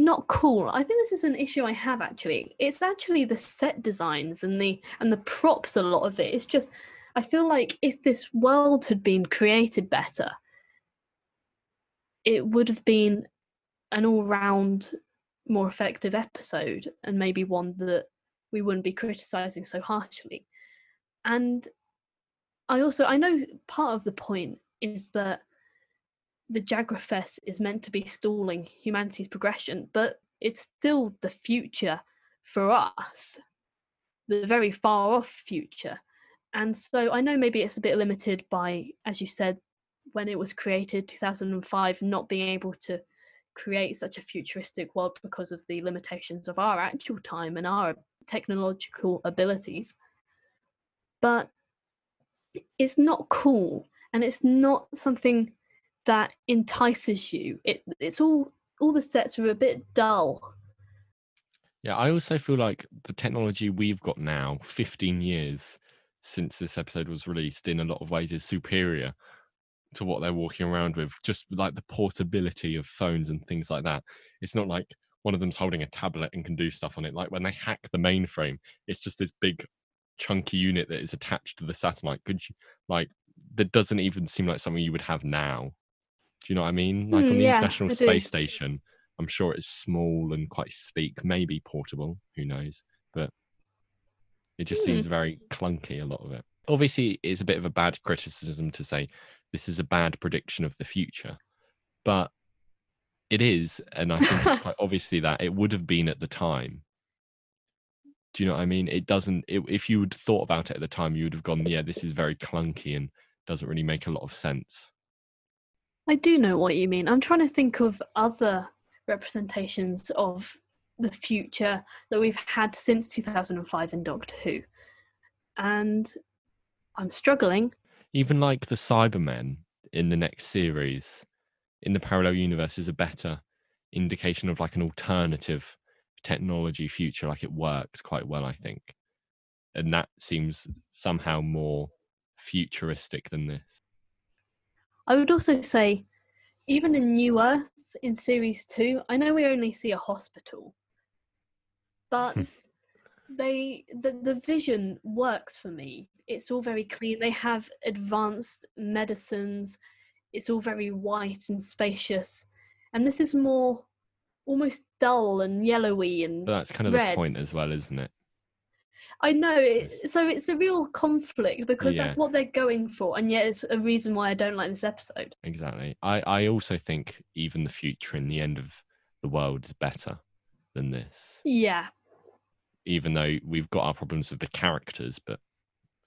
not cool. I think this is an issue I have actually. It's actually the set designs and the and the props a lot of it. It's just I feel like if this world had been created better, it would have been an all-round more effective episode and maybe one that we wouldn't be criticizing so harshly. And I also I know part of the point is that the Jagrafess is meant to be stalling humanity's progression, but it's still the future for us, the very far off future. And so I know maybe it's a bit limited by, as you said, when it was created, 2005, not being able to create such a futuristic world because of the limitations of our actual time and our technological abilities. But it's not cool and it's not something that entices you. It it's all all the sets are a bit dull. Yeah, I also feel like the technology we've got now, 15 years since this episode was released, in a lot of ways is superior to what they're walking around with. Just like the portability of phones and things like that. It's not like one of them's holding a tablet and can do stuff on it. Like when they hack the mainframe, it's just this big chunky unit that is attached to the satellite. Could you like that doesn't even seem like something you would have now. Do you know what I mean? Like on Mm, the yeah, International I do. Space Station, I'm sure it's small and quite sleek, maybe portable, who knows? But it just Hmm. seems very clunky, a lot of it. Obviously, it's a bit of a bad criticism to say this is a bad prediction of the future, but it is. And I think it's quite obviously that it would have been at the time. Do you know what I mean? It doesn't, it, if you had thought about it at the time, you would have gone, yeah, this is very clunky and doesn't really make a lot of sense. I do know what you mean. I'm trying to think of other representations of the future that we've had since 2005 in Doctor Who. And I'm struggling. even like the Cybermen in the next series in the parallel universe is a better indication of like an alternative technology future like it works quite well i think and that seems somehow more futuristic than this I would also say, even in New Earth in series two, I know we only see a hospital, but hmm. they the, the vision works for me. It's all very clean. They have advanced medicines. It's all very white and spacious. And this is more almost dull and yellowy and but that's kind of the point as well isn't it I know. It, so it's a real conflict because Yeah. that's what they're going for, and yet it's a reason why I don't like this episode. exactly i i also think even the future in the end of the world is better than this Yeah, even though we've got our problems with the characters but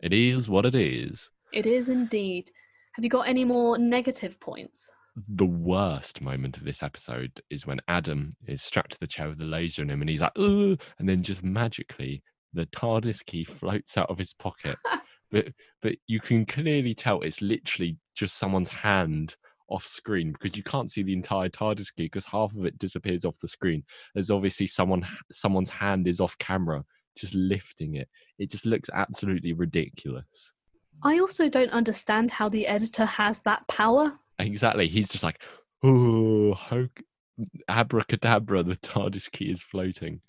it is what it is it is indeed. Have you got any more negative points? the worst moment of this episode is when Adam is strapped to the chair with the laser in him and he's like, Ugh! and then just magically the TARDIS key floats out of his pocket. but but you can clearly tell it's literally just someone's hand off screen because you can't see the entire TARDIS key because half of it disappears off the screen. There's obviously someone someone's hand is off camera just lifting it. It just looks absolutely ridiculous. I also don't understand how the editor has that power. Exactly. He's just like, oh, abracadabra, the TARDIS key is floating.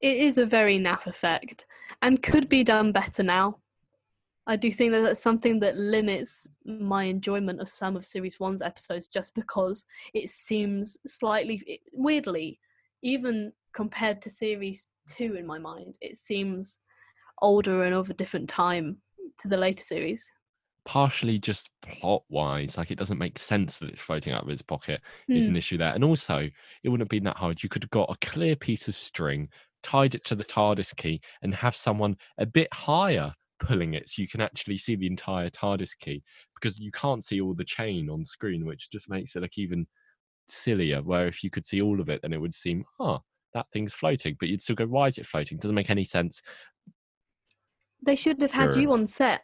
It is a very naff effect and could be done better now. I do think that that's something that limits my enjoyment of some of Series One's episodes, just because it seems slightly weirdly, even compared to Series Two in my mind, it seems older and of a different time to the later series. partially just plot wise, like it doesn't make sense that it's floating out of his pocket is Hmm. an issue there. And also, it wouldn't have been that hard. You could have got a clear piece of string, tied it to the TARDIS key, and have someone a bit higher pulling it so you can actually see the entire TARDIS key because you can't see all the chain on screen, which just makes it look even sillier. Where if you could see all of it, then it would seem, oh, that thing's floating. But you'd still go, why is it floating? doesn't make any sense. They should have had Sure. you on set.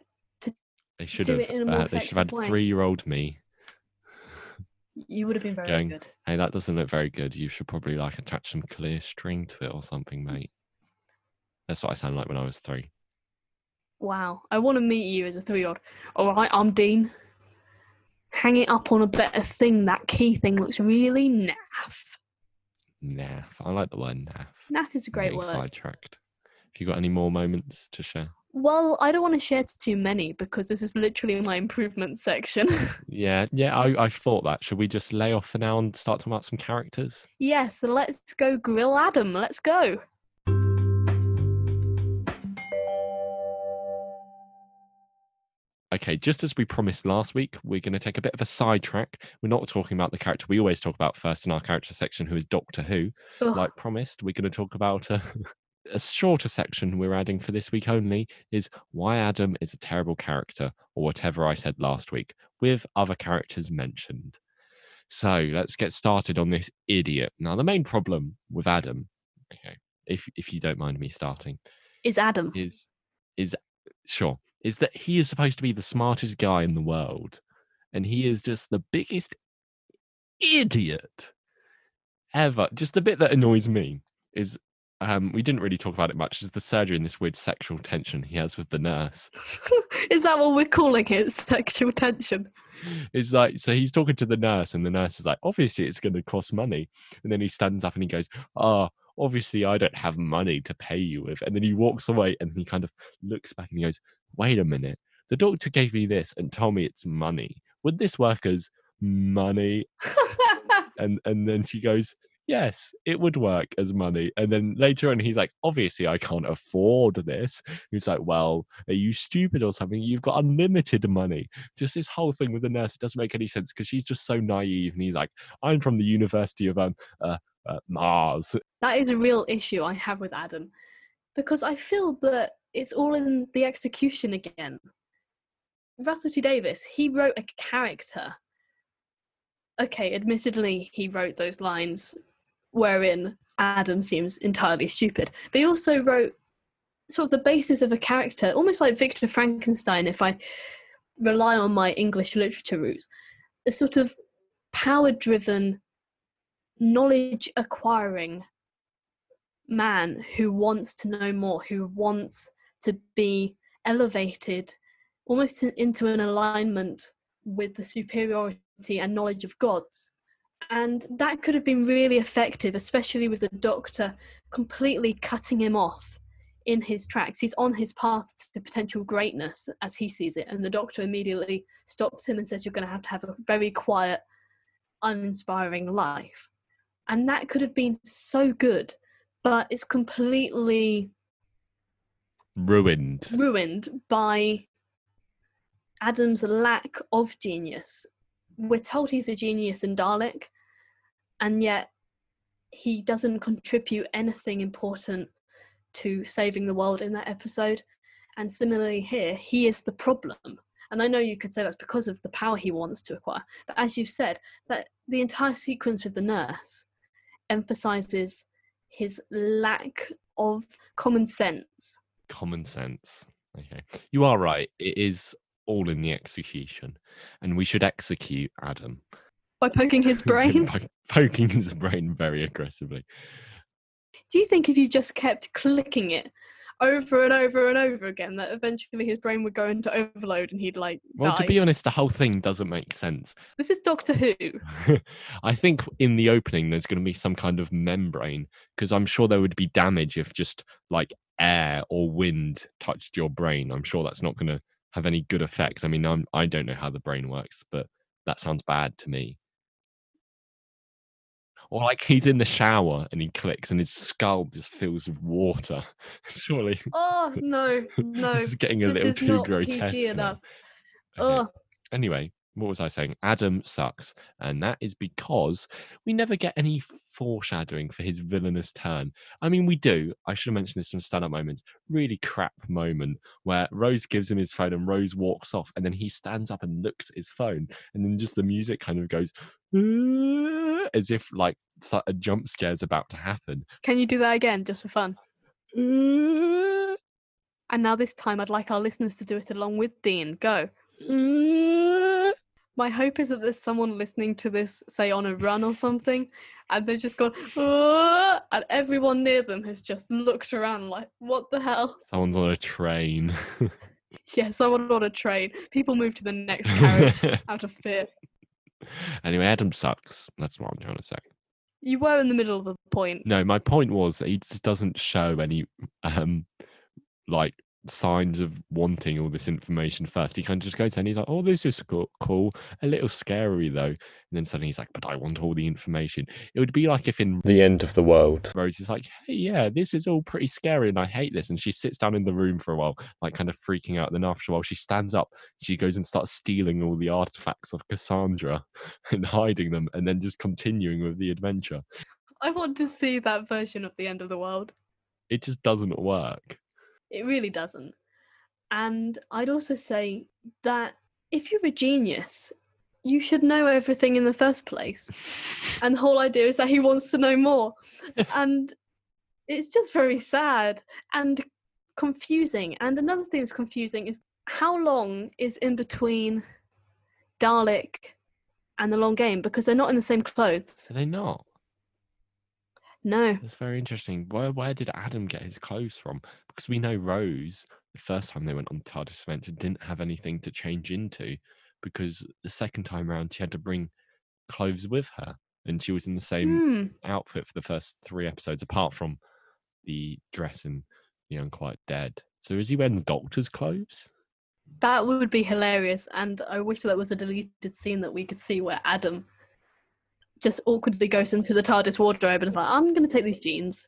They should Do have. it in a more uh, they should have had three-year-old me You would have been very Going, good. Hey, that doesn't look very good. You should probably like attach some clear string to it or something, mate. That's what I sound like when I was three. Wow. I want to meet you as a three year old. All right, I'm Dean. Hang it up on a better thing. That key thing looks really naff. Naff. I like the word naff. Naff is a great Getting word. Sidetracked. Have you got any more moments to share? Well, I don't want to share too many because this is literally my improvement section. Yeah, yeah. I, I thought that. Should we just lay off for now and start talking about some characters? yes, so let's go grill Adam. Let's go. Okay, just as we promised last week, we're going to take a bit of a sidetrack. We're not talking about the character we always talk about first in our character section, who is Doctor Who. Ugh, like promised, we're going to talk about uh, a, a shorter section we're adding for this week only is why Adam is a terrible character, or whatever I said last week, with other characters mentioned. So let's get started on this idiot. Now, the main problem with Adam, okay, if if you don't mind me starting, is Adam. is is sure is that he is supposed to be the smartest guy in the world, and he is just the biggest idiot ever. Just the bit that annoys me is um, we didn't really talk about it much. Is the surgery and this weird sexual tension he has with the nurse. is that what we're calling it? Sexual tension. It's like so he's talking to the nurse, and the nurse is like, obviously it's going to cost money, and then he stands up and he goes, "Ah." Obviously, I don't have money to pay you with. And then he walks away and he kind of looks back and he goes, Wait a minute. The doctor gave me this and told me it's money. Would this work as money? And and then she goes, Yes, it would work as money. And then later on, he's like, Obviously, I can't afford this. He's like, Well, are you stupid or something? You've got unlimited money. Just this whole thing with the nurse, it doesn't make any sense because she's just so naive. And he's like, I'm from the University of um, uh, uh, Mars. that is a real issue I have with Adam because I feel that it's all in the execution again. Russell T Davies, he wrote a character. Okay, admittedly, he wrote those lines wherein Adam seems entirely stupid, but he also wrote sort of the basis of a character, almost like Victor Frankenstein, if I rely on my English literature roots, a sort of power driven, knowledge acquiring man who wants to know more, who wants to be elevated almost into an alignment with the superiority and knowledge of gods. And that could have been really effective, especially with the doctor completely cutting him off in his tracks. He's on his path to potential greatness as he sees it. And the doctor immediately stops him and says, You're going to have to have a very quiet, uninspiring life. And that could have been so good, but it's completely Ruined. ruined by Adam's lack of genius. We're told he's a genius in Dalek, and yet he doesn't contribute anything important to saving the world in that episode. And similarly, here, he is the problem. And I know you could say that's because of the power he wants to acquire, but as you've said, that the entire sequence with the nurse emphasizes his lack of common sense. common sense. Okay. You are right. It is all in the execution. And we should execute Adam. By poking his brain. Poking his brain very aggressively. Do you think if you just kept clicking it over and over and over again, that eventually his brain would go into overload and he'd like Well, die? to be honest, the whole thing doesn't make sense. this is Doctor Who. I think in the opening there's going to be some kind of membrane because I'm sure there would be damage if just like air or wind touched your brain. I'm sure that's not going to have any good effect. I mean, I'm, I don't know how the brain works, but that sounds bad to me. Or like he's in the shower and he clicks and his skull just fills with water. Surely Oh no, no. this is getting a this little too grotesque. Enough. Okay. Oh, Anyway, what was I saying? Adam sucks. And that is because we never get any foreshadowing for his villainous turn. I mean, we do. I should have mentioned this in stand up moments. Really crap moment where Rose gives him his phone and Rose walks off and then he stands up and looks at his phone. And then just the music kind of goes as if like a jump scare is about to happen. can you do that again just for fun? "Uh, And now this time I'd like our listeners to do it along with Dean. Go. Uh." My hope is that there's someone listening to this, say on a run or something, and they've just gone, and everyone near them has just looked around like, what the hell? Someone's on a train. Yeah, someone on a train. People move to the next carriage out of fear. anyway, Adam sucks. That's what I'm trying to say. You were in the middle of the point. No, my point was that he just doesn't show any um like signs of wanting all this information first. He kind of just goes and he's like, "Oh, this is cool, cool, a little scary though." And then suddenly he's like, "But I want all the information." It would be like if in The end of the world. Rose is like, "Hey, yeah, this is all pretty scary, and I hate this." And she sits down in the room for a while, like kind of freaking out. Then after a while, she stands up. She goes and starts stealing all the artifacts of Cassandra and hiding them, and then just continuing with the adventure. I want to see that version of the end of the world. It just doesn't work. It really doesn't. And I'd also say that if you're a genius, you should know everything in the first place. And the whole idea is that he wants to know more. and it's just very sad and confusing. And another thing that's confusing is how long is in between Dalek and the long game because they're not in the same clothes. Are they not? No. That's very interesting. Where where did Adam get his clothes from? Because we know Rose, the first time they went on the TARDIS adventure, didn't have anything to change into because the second time around she had to bring clothes with her. And she was in the same Hmm. outfit for the first three episodes, apart from the dress in The Unquiet Dead. So is he wearing the doctor's clothes? That would be hilarious, and I wish that was a deleted scene that we could see where Adam just awkwardly goes into the TARDIS wardrobe and is like, "I'm going to take these jeans."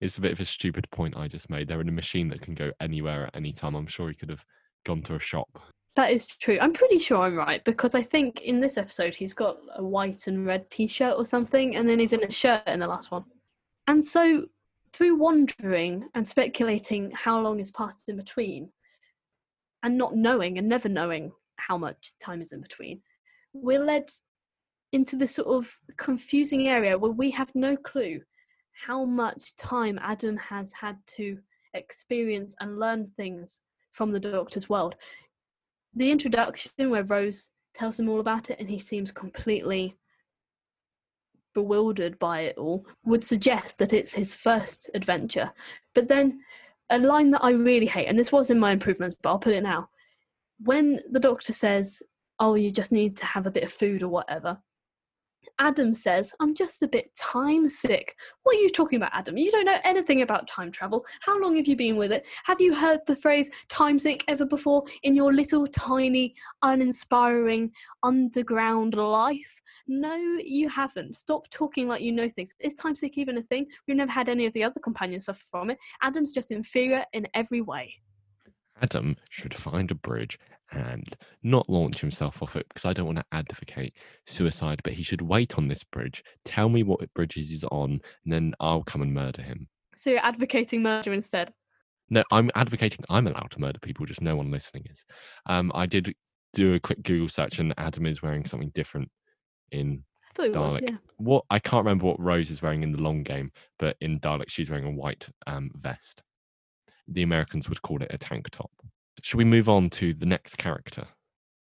It's a bit of a stupid point I just made. They're in a machine that can go anywhere at any time. I'm sure he could have gone to a shop. That is true. I'm pretty sure I'm right because I think in this episode he's got a white and red T-shirt or something, and then he's in a shirt in the last one. And so, through wondering and speculating how long has passed in between, and not knowing and never knowing how much time is in between, we're led into this sort of confusing area where we have no clue how much time Adam has had to experience and learn things from the Doctor's world. The introduction, where Rose tells him all about it and he seems completely bewildered by it all, would suggest that it's his first adventure. But then a line that I really hate, and this was in my improvements, but I'll put it now. When the doctor says, Oh, you just need to have a bit of food or whatever, Adam says, I'm just a bit time sick. What are you talking about, Adam? You don't know anything about time travel. How long have you been with it? Have you heard the phrase time sick ever before in your little tiny, uninspiring, underground life? No, you haven't. Stop talking like you know things. Is time sick even a thing? We've never had any of the other companions suffer from it. Adam's just inferior in every way. Adam should find a bridge and not launch himself off it because I don't want to advocate suicide, but he should wait on this bridge, tell me what bridges he's on, and then I'll come and murder him. So you're advocating murder instead. No, I'm advocating I'm allowed to murder people, just no one listening is. Um, I did do a quick Google search and Adam is wearing something different in I thought it was, Dalek. yeah. what I can't remember what Rose is wearing in the long game, but in Dalek she's wearing a white um, vest. The Americans would call it a tank top. Should we move on to the next character?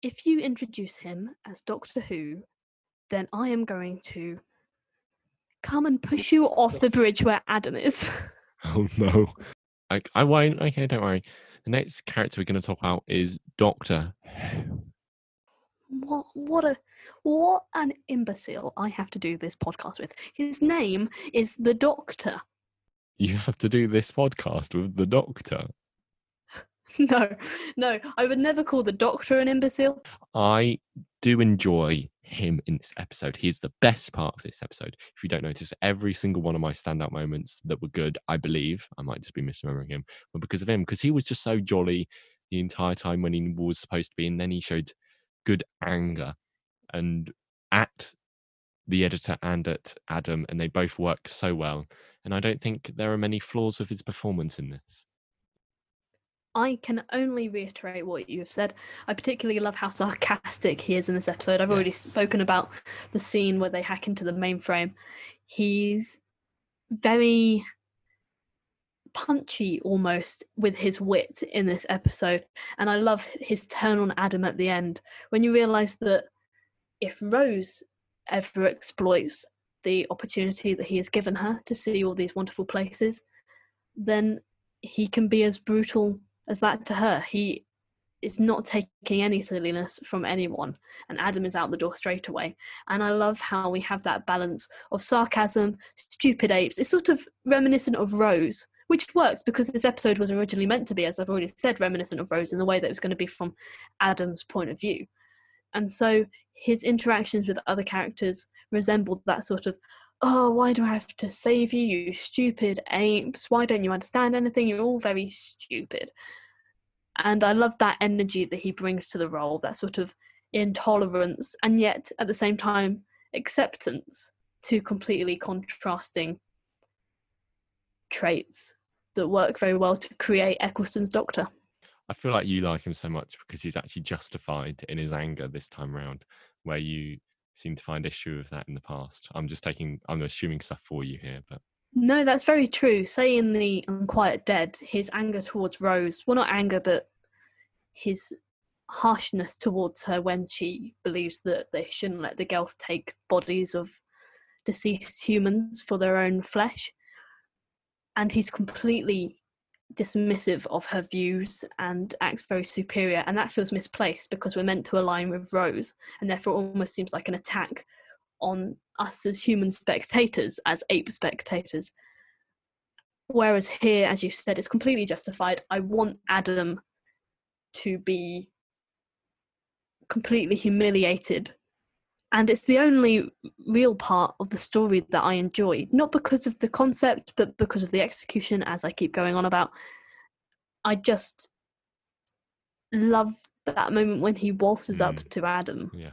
If you introduce him as Doctor Who, then I am going to come and push you off the bridge where Adam is. Oh no. I, I won't. Okay, don't worry. The next character we're going to talk about is Doctor what what a what an imbecile I have to do this podcast with. His name is the Doctor. You have to do this podcast with the Doctor. no, no, I would never call the doctor an imbecile. I do enjoy him in this episode. He's the best part of this episode. If you don't notice, every single one of my standout moments that were good, I believe, I might just be misremembering him, but because of him, because he was just so jolly the entire time when he was supposed to be, and then he showed good anger and at the editor and at Adam, and they both work so well. And I don't think there are many flaws with his performance in this. I can only reiterate what you have said. I particularly love how sarcastic he is in this episode. I've already spoken about the scene where they hack into the mainframe. He's very punchy almost with his wit in this episode. And I love his turn on Adam at the end when you realize that if Rose ever exploits the opportunity that he has given her to see all these wonderful places, then he can be as brutal as that to her. He is not taking any silliness from anyone, and Adam is out the door straight away. And I love how we have that balance of sarcasm, stupid apes. It's sort of reminiscent of Rose, which works because this episode was originally meant to be, as I've already said, reminiscent of Rose in the way that it was going to be from Adam's point of view. And so his interactions with other characters resembled that sort of, oh, why do I have to save you, you stupid apes? Why don't you understand anything? You're all very stupid. And I love that energy that he brings to the role, that sort of intolerance, and yet at the same time, acceptance to completely contrasting traits that work very well to create Eccleston's Doctor. I feel like you like him so much because he's actually justified in his anger this time round, where you seem to find issue with that in the past. I'm just taking, I'm assuming stuff for you here, but No, that's very true. Say in the Unquiet Dead, his anger towards Rose, well, not anger, but his harshness towards her when she believes that they shouldn't let the Gelth take bodies of deceased humans for their own flesh. And he's completely dismissive of her views and acts very superior. And that feels misplaced because we're meant to align with Rose, and therefore almost seems like an attack on us as human spectators, as ape spectators. Whereas here, as you said, it's completely justified. I want Adam to be completely humiliated. And it's the only real part of the story that I enjoy, not because of the concept, but because of the execution, as I keep going on about. I just love that moment when he waltzes up Mm. to Adam. yeah,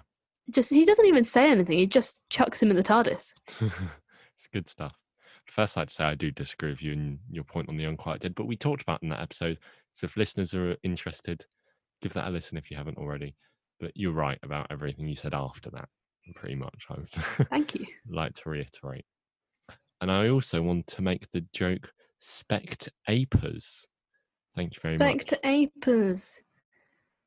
Just he doesn't even say anything, he just chucks him in the TARDIS. it's good stuff. First, I'd say I do disagree with you and your point on the Unquiet Dead, but we talked about in that episode. So if listeners are interested, give that a listen if you haven't already. But you're right about everything you said after that, pretty much. I would Thank you. like to reiterate. And I also want to make the joke spect apers. Thank you very much. Spectators.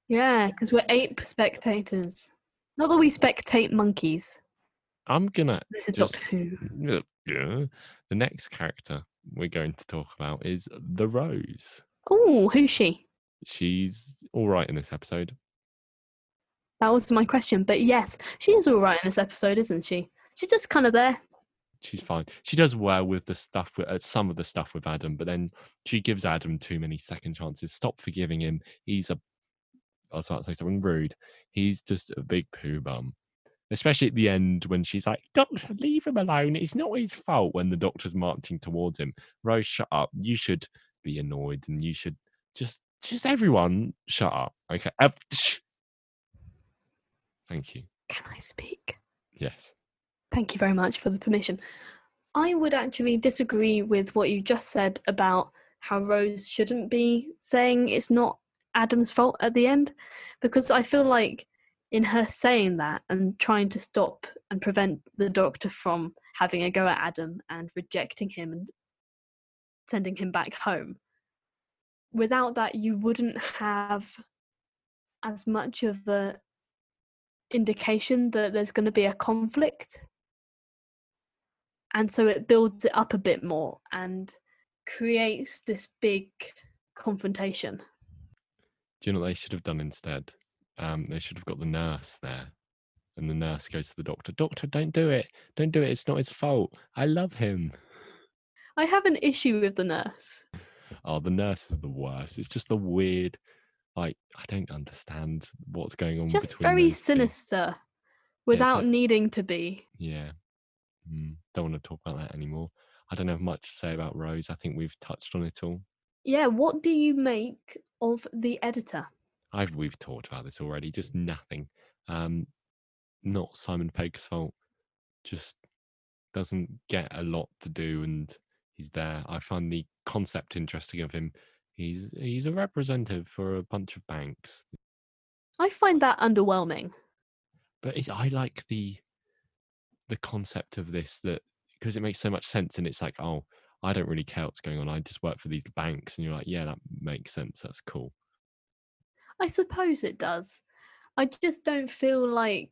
Yeah, because we're ape spectators. Not that we spectate monkeys. I'm gonna This is just Doctor Who. Yeah. The next character we're going to talk about is the Rose. Oh, who's she? She's all right in this episode. That was my question. But yes, she is all right in this episode, isn't she? She's just kind of there. She's fine. She does well with the stuff with uh, some of the stuff with Adam, but then she gives Adam too many second chances. Stop forgiving him. He's a. I was about to say something rude. He's just a big poo bum. Especially at the end when she's like, Doctor, leave him alone. It's not his fault when the doctor's marching towards him. Rose, shut up. You should be annoyed and you should just, just everyone shut up. Okay. Uh, shh. Thank you. Can I speak? Yes. Thank you very much for the permission. I would actually disagree with what you just said about how Rose shouldn't be saying it's not Adam's fault at the end, because I feel like in her saying that and trying to stop and prevent the doctor from having a go at Adam and rejecting him and sending him back home, without that, you wouldn't have as much of a indication that there's going to be a conflict and so it builds it up a bit more and creates this big confrontation Do you know what they should have done instead? Um, they should have got the nurse there. And the nurse goes to the doctor, Doctor, don't do it. Don't do it. It's not his fault. I love him. i have an issue with the nurse Oh, the nurse is the worst. It's just the weird, like I don't understand what's going on. Just between very those two. sinister without like- needing to be. Yeah. Mm, don't want to talk about that anymore. I don't have much to say about Rose. I think we've touched on it all. Yeah, what do you make of the editor? I've we've talked about this already. Just nothing. Um, not Simon Pegg's fault. Just doesn't get a lot to do, and he's there. I find the concept interesting of him. He's he's a representative for a bunch of banks, I find that underwhelming. but it, I like the the concept of this that because it makes so much sense, and it's like, oh, I don't really care what's going on. I just work for these banks, and you're like, yeah, that makes sense. That's cool. I suppose it does. I just don't feel like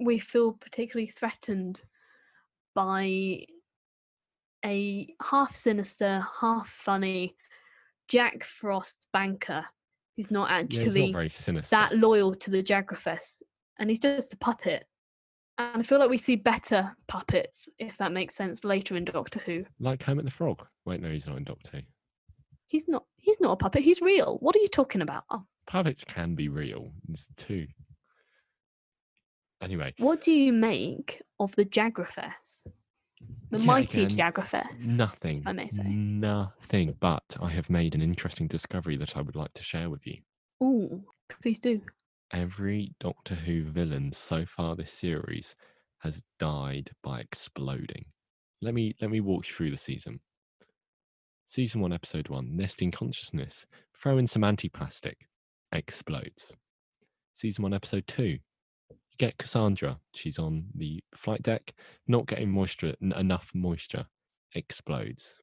we feel particularly threatened by a half sinister, half funny Jack Frost banker who's not Yeah, actually not very that loyal to the Jagrafess and he's just a puppet. And I feel like we see better puppets, if that makes sense, later in Doctor Who. Like Kermit the Frog. Wait, no, he's not in Doctor Who. He's not he's not a puppet, he's real. What are you talking about? Oh, Puppets can be real. It's two. Anyway, What do you make of the Jagrafess? The Yeah, mighty Jagrafess. nothing. I may say. Nothing. But I have made an interesting discovery that I would like to share with you. Ooh, please do. Every Doctor Who villain so far this series has died by exploding. Let me let me walk you through the season. Season one, episode one, Nestene consciousness. Throw in some antiplastic. Explodes. Season one, episode two. Get Cassandra. She's on the flight deck, not getting moisture enough moisture. Explodes.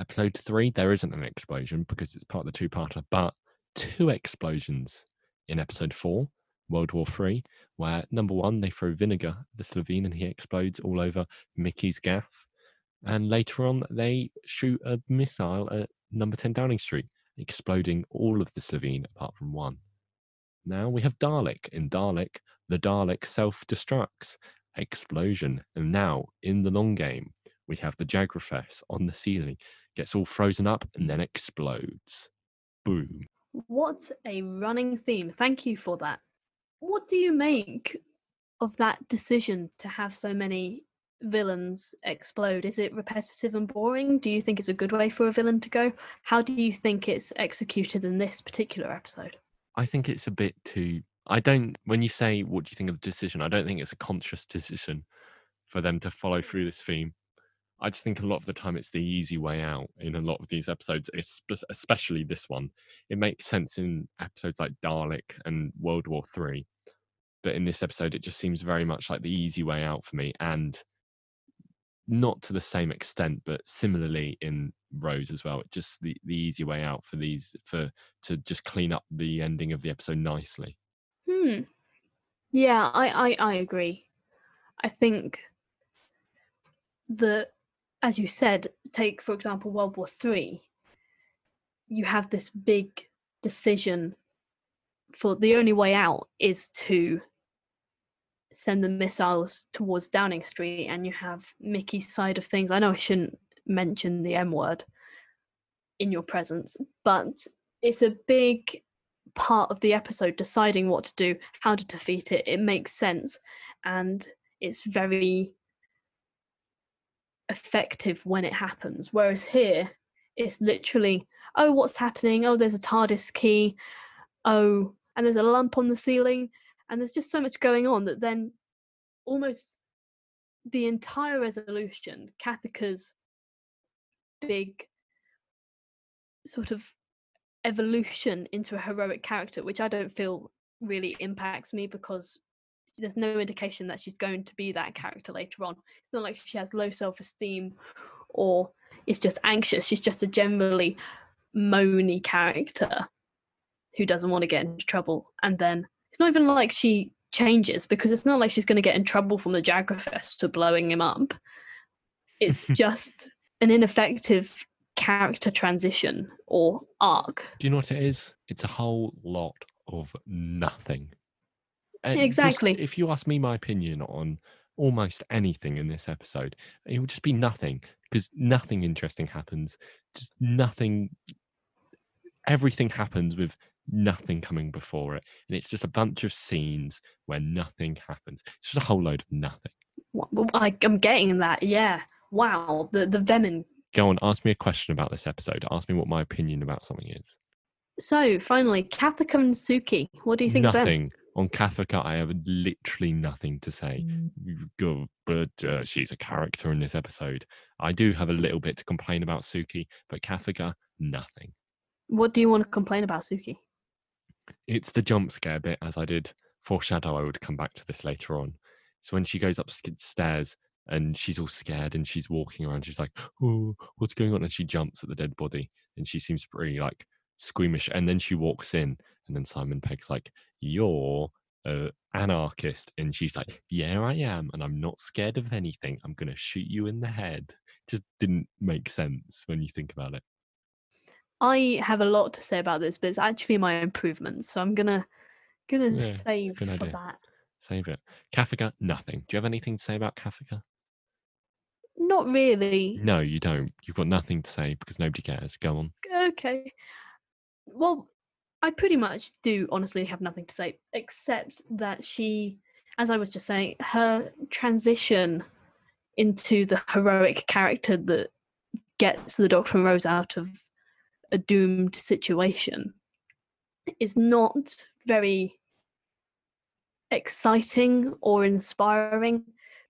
Episode three, there isn't an explosion because it's part of the two-parter, but two explosions in episode four, World War Three, where number one they throw vinegar the Slitheen and he explodes all over Mickey's gaff, and later on they shoot a missile at number ten Downing Street, exploding all of the Slitheen apart from one. Now we have Dalek. In Dalek, the Dalek self-destructs, explosion, and now in the long game we have the Jagrafess on the ceiling, gets all frozen up and then explodes. Boom. What a running theme. Thank you for that. What do you make of that decision to have so many villains explode? Is it repetitive and boring? Do you think it's a good way for a villain to go? How do you think it's executed in this particular episode? I think it's a bit too. I don't. When you say what do you think of the decision, I don't think it's a conscious decision for them to follow mm. through this theme. I just think a lot of the time it's the easy way out in a lot of these episodes, espe- especially this one. It makes sense in episodes like Dalek and World War Three, but in this episode, it just seems very much like the easy way out for me, and not to the same extent, but similarly in Rose as well. Just the the easy way out for these for to just clean up the ending of the episode nicely. Hmm. Yeah, I, I, I agree. I think that, as you said, take for example World War Three. You have this big decision for the only way out is to send the missiles towards Downing Street, and you have Mickey's side of things. I know I shouldn't mention the M word in your presence, but it's a big part of the episode deciding what to do, how to defeat it. It makes sense and it's very effective when it happens. Whereas here, it's literally, oh, what's happening? Oh, there's a TARDIS key. Oh, and there's a lump on the ceiling. And there's just so much going on that then almost the entire resolution, Cathica's big sort of evolution into a heroic character, which I don't feel really impacts me because there's no indication that she's going to be that character later on. It's not like she has low self esteem or is just anxious. She's just a generally moany character who doesn't want to get into trouble. And then it's not even like she changes because it's not like she's going to get in trouble from the Jagrafess for blowing him up. It's just an ineffective character transition or arc. Do you know what it is? It's a whole lot of nothing. And just- Exactly. if you ask me my opinion on almost anything in this episode, it would just be nothing because nothing interesting happens just nothing. Everything happens with nothing coming before it, and it's just a bunch of scenes where nothing happens. It's just a whole load of nothing. I, I'm getting that. Yeah. Wow. The the venom. Go on, ask me a question about this episode. Ask me what my opinion about something is. So finally, Cathica and Suki. What do you think of them? nothing on Cathica. I have literally nothing to say. Go, but uh, she's a character in this episode. I do have a little bit to complain about Suki, but Cathica, nothing. What do you want to complain about, Suki? It's the jump scare bit, as I did foreshadow. I would come back to this later on. So when she goes upstairs and she's all scared and she's walking around, she's like, "Oh, what's going on?" And she jumps at the dead body, and she seems pretty like squeamish. And then she walks in, and then Simon Pegg's like, "You're a anarchist," and she's like, "Yeah, I am, and I'm not scared of anything. I'm gonna shoot you in the head." Just didn't make sense when you think about it. I have a lot to say about this, but it's actually my improvements. So I'm gonna gonna Yeah, save for idea. that. Save it. Cathica, nothing. Do you have anything to say about Cathica? Not really. No, you don't. You've got nothing to say because nobody cares. Go on. Okay. Well, I pretty much do honestly have nothing to say, except that she, as I was just saying, her transition into the heroic character that gets the Doctor and Rose out of a doomed situation is not very exciting or inspiring.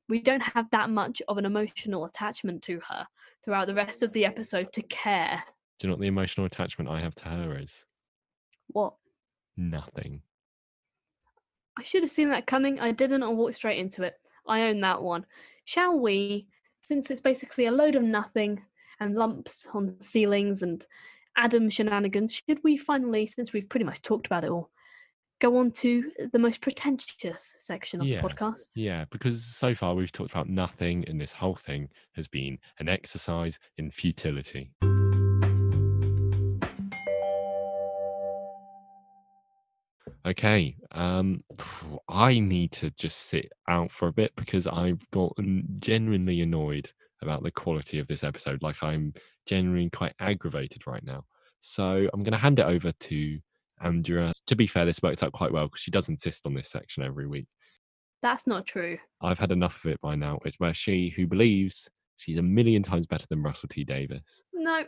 We don't have that much of an emotional attachment to her throughout the rest of the episode to care Do you know what the emotional attachment I have to her is? what Nothing. I should have seen that coming. I didn't. I walked straight into it. I own that one. Shall we, since it's basically a load of nothing and lumps on the ceilings and Adam shenanigans, should we finally, since we've pretty much talked about it all, go on to the most pretentious section of Yeah. the podcast? Yeah, because so far we've talked about nothing, and this whole thing has been an exercise in futility. Okay, um, I need to just sit out for a bit because I've gotten genuinely annoyed about the quality of this episode. Like I'm genuinely quite aggravated right now. So I'm going to hand it over to Andrea. To be fair, this worked out quite well because she does insist on this section every week. That's not true. I've had enough of it by now. It's where she, who believes she's a million times better than Russell T Davies, No.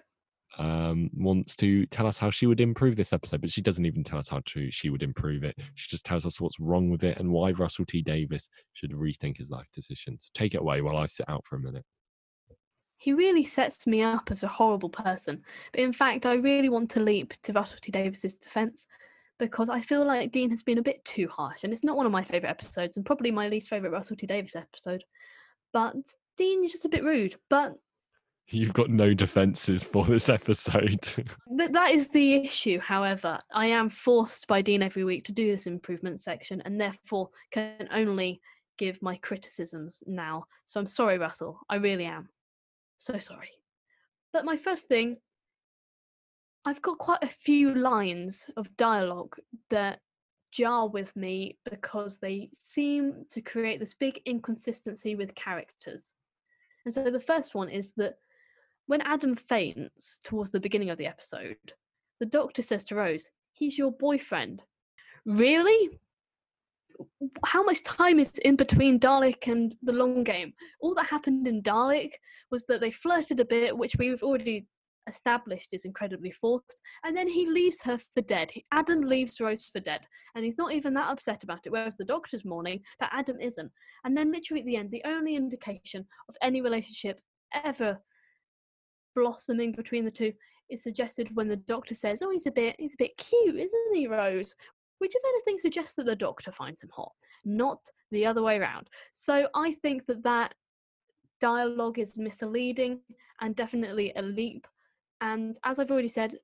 um, wants to tell us how she would improve this episode, but she doesn't even tell us how to she would improve it. She just tells us what's wrong with it and why Russell T Davies should rethink his life decisions. Take it away while I sit out for a minute. He really sets me up as a horrible person. But in fact, I really want to leap to Russell T Davies's defense because I feel like Dean has been a bit too harsh, and it's not one of my favorite episodes, and probably my least favorite Russell T Davies episode. But Dean is just a bit rude. But You've got no defenses for this episode. But that is the issue, however. I am forced by Dean every week to do this improvement section and therefore can only give my criticisms now. So I'm sorry, Russell. I really am. So sorry. But my first thing, I've got quite a few lines of dialogue that jar with me because they seem to create this big inconsistency with characters. And so the first one is that when Adam faints towards the beginning of the episode, the doctor says to Rose, He's your boyfriend. Really? How much time is in between Dalek and the long game? All that happened in Dalek was that they flirted a bit, which we've already established is incredibly forced, and then he leaves her for dead. Adam leaves Rose for dead, and he's not even that upset about it, whereas the doctor's mourning, but Adam isn't. And then, literally at the end, the only indication of any relationship ever blossoming between the two is suggested when the doctor says, "Oh, he's a bit, he's a bit cute, isn't he, Rose?" Which, if anything, suggests that the doctor finds him hot, not the other way around. So I think that that dialogue is misleading and definitely a leap. And as I've already said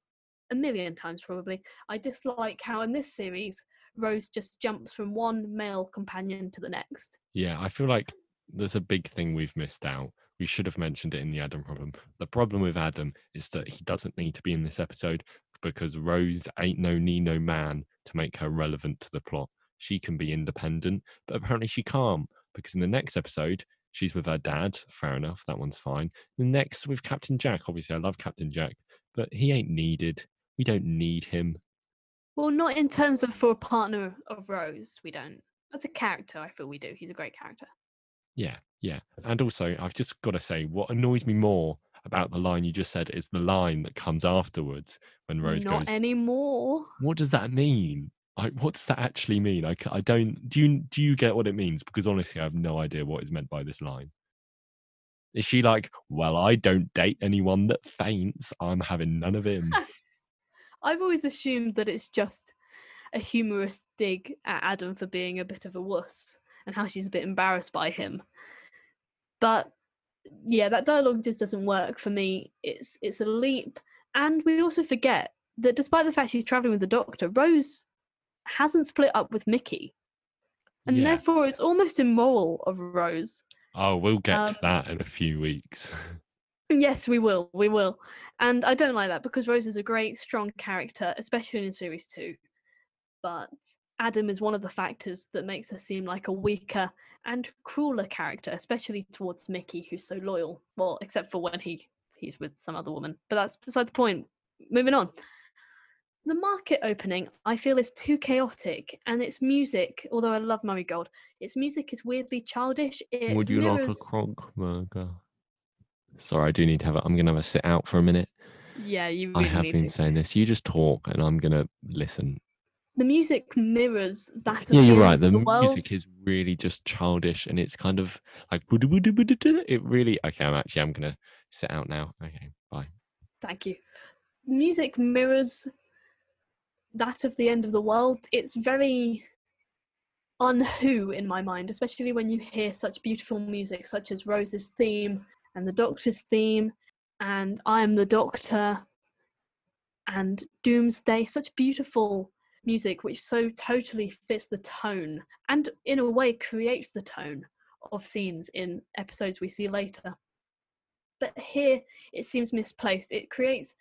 a million times, probably, I dislike how in this series Rose just jumps from one male companion to the next. Yeah, I feel like there's a big thing we've missed out. We should have mentioned it in the Adam problem. The problem with Adam is that he doesn't need to be in this episode because Rose ain't no Nino man to make her relevant to the plot. She can be independent, but apparently she can't because in the next episode, she's with her dad. Fair enough, that one's fine. The next with Captain Jack, obviously, I love Captain Jack, but he ain't needed. We don't need him. Well, not in terms of for a partner of Rose, we don't. As a character, I feel we do. He's a great character. Yeah, yeah. And also, I've just got to say, what annoys me more about the line you just said is the line that comes afterwards when Rose not goes, Not anymore. "What does that mean? Like, what does that actually mean? I, I don't. Do you do you get what it means? Because honestly, I have no idea what is meant by this line. Is she like, well, I don't date anyone that faints. I'm having none of him. I've always assumed that it's just a humorous dig at Adam for being a bit of a wuss and how she's a bit embarrassed by him. But yeah, that dialogue just doesn't work for me. It's it's a leap, and we also forget that despite the fact she's traveling with the Doctor, Rose hasn't split up with Mickey, and Yeah. therefore it's almost immoral of Rose Oh, we'll get Um, to that in a few weeks. Yes, we will. We will. And I don't like that because Rose is a great, strong character, especially in series two. But Adam is one of the factors that makes her seem like a weaker and crueler character, especially towards Mickey, who's so loyal. Well, except for when he he's with some other woman. But that's beside the point. Moving on. The market opening, I feel, is too chaotic, and its music, although I love Murray Gold, its music is weirdly childish. It Would you like a mirrors- cronk burger? Sorry, I do need to have. A, I'm gonna have a sit out for a minute. Yeah, you I have been to. saying this. You just talk, and I'm gonna listen. The music mirrors that of Yeah, you're the right. The the music is really just childish, and it's kind of like it really. Okay, I'm actually. I'm gonna sit out now. Okay, bye. Thank you. Music mirrors that of the end of the world. It's very unwho in my mind, especially when you hear such beautiful music such as Rose's theme and the Doctor's theme and I am the Doctor and Doomsday. Such beautiful music which so totally fits the tone and in a way creates the tone of scenes in episodes we see later. But here it seems misplaced. It creates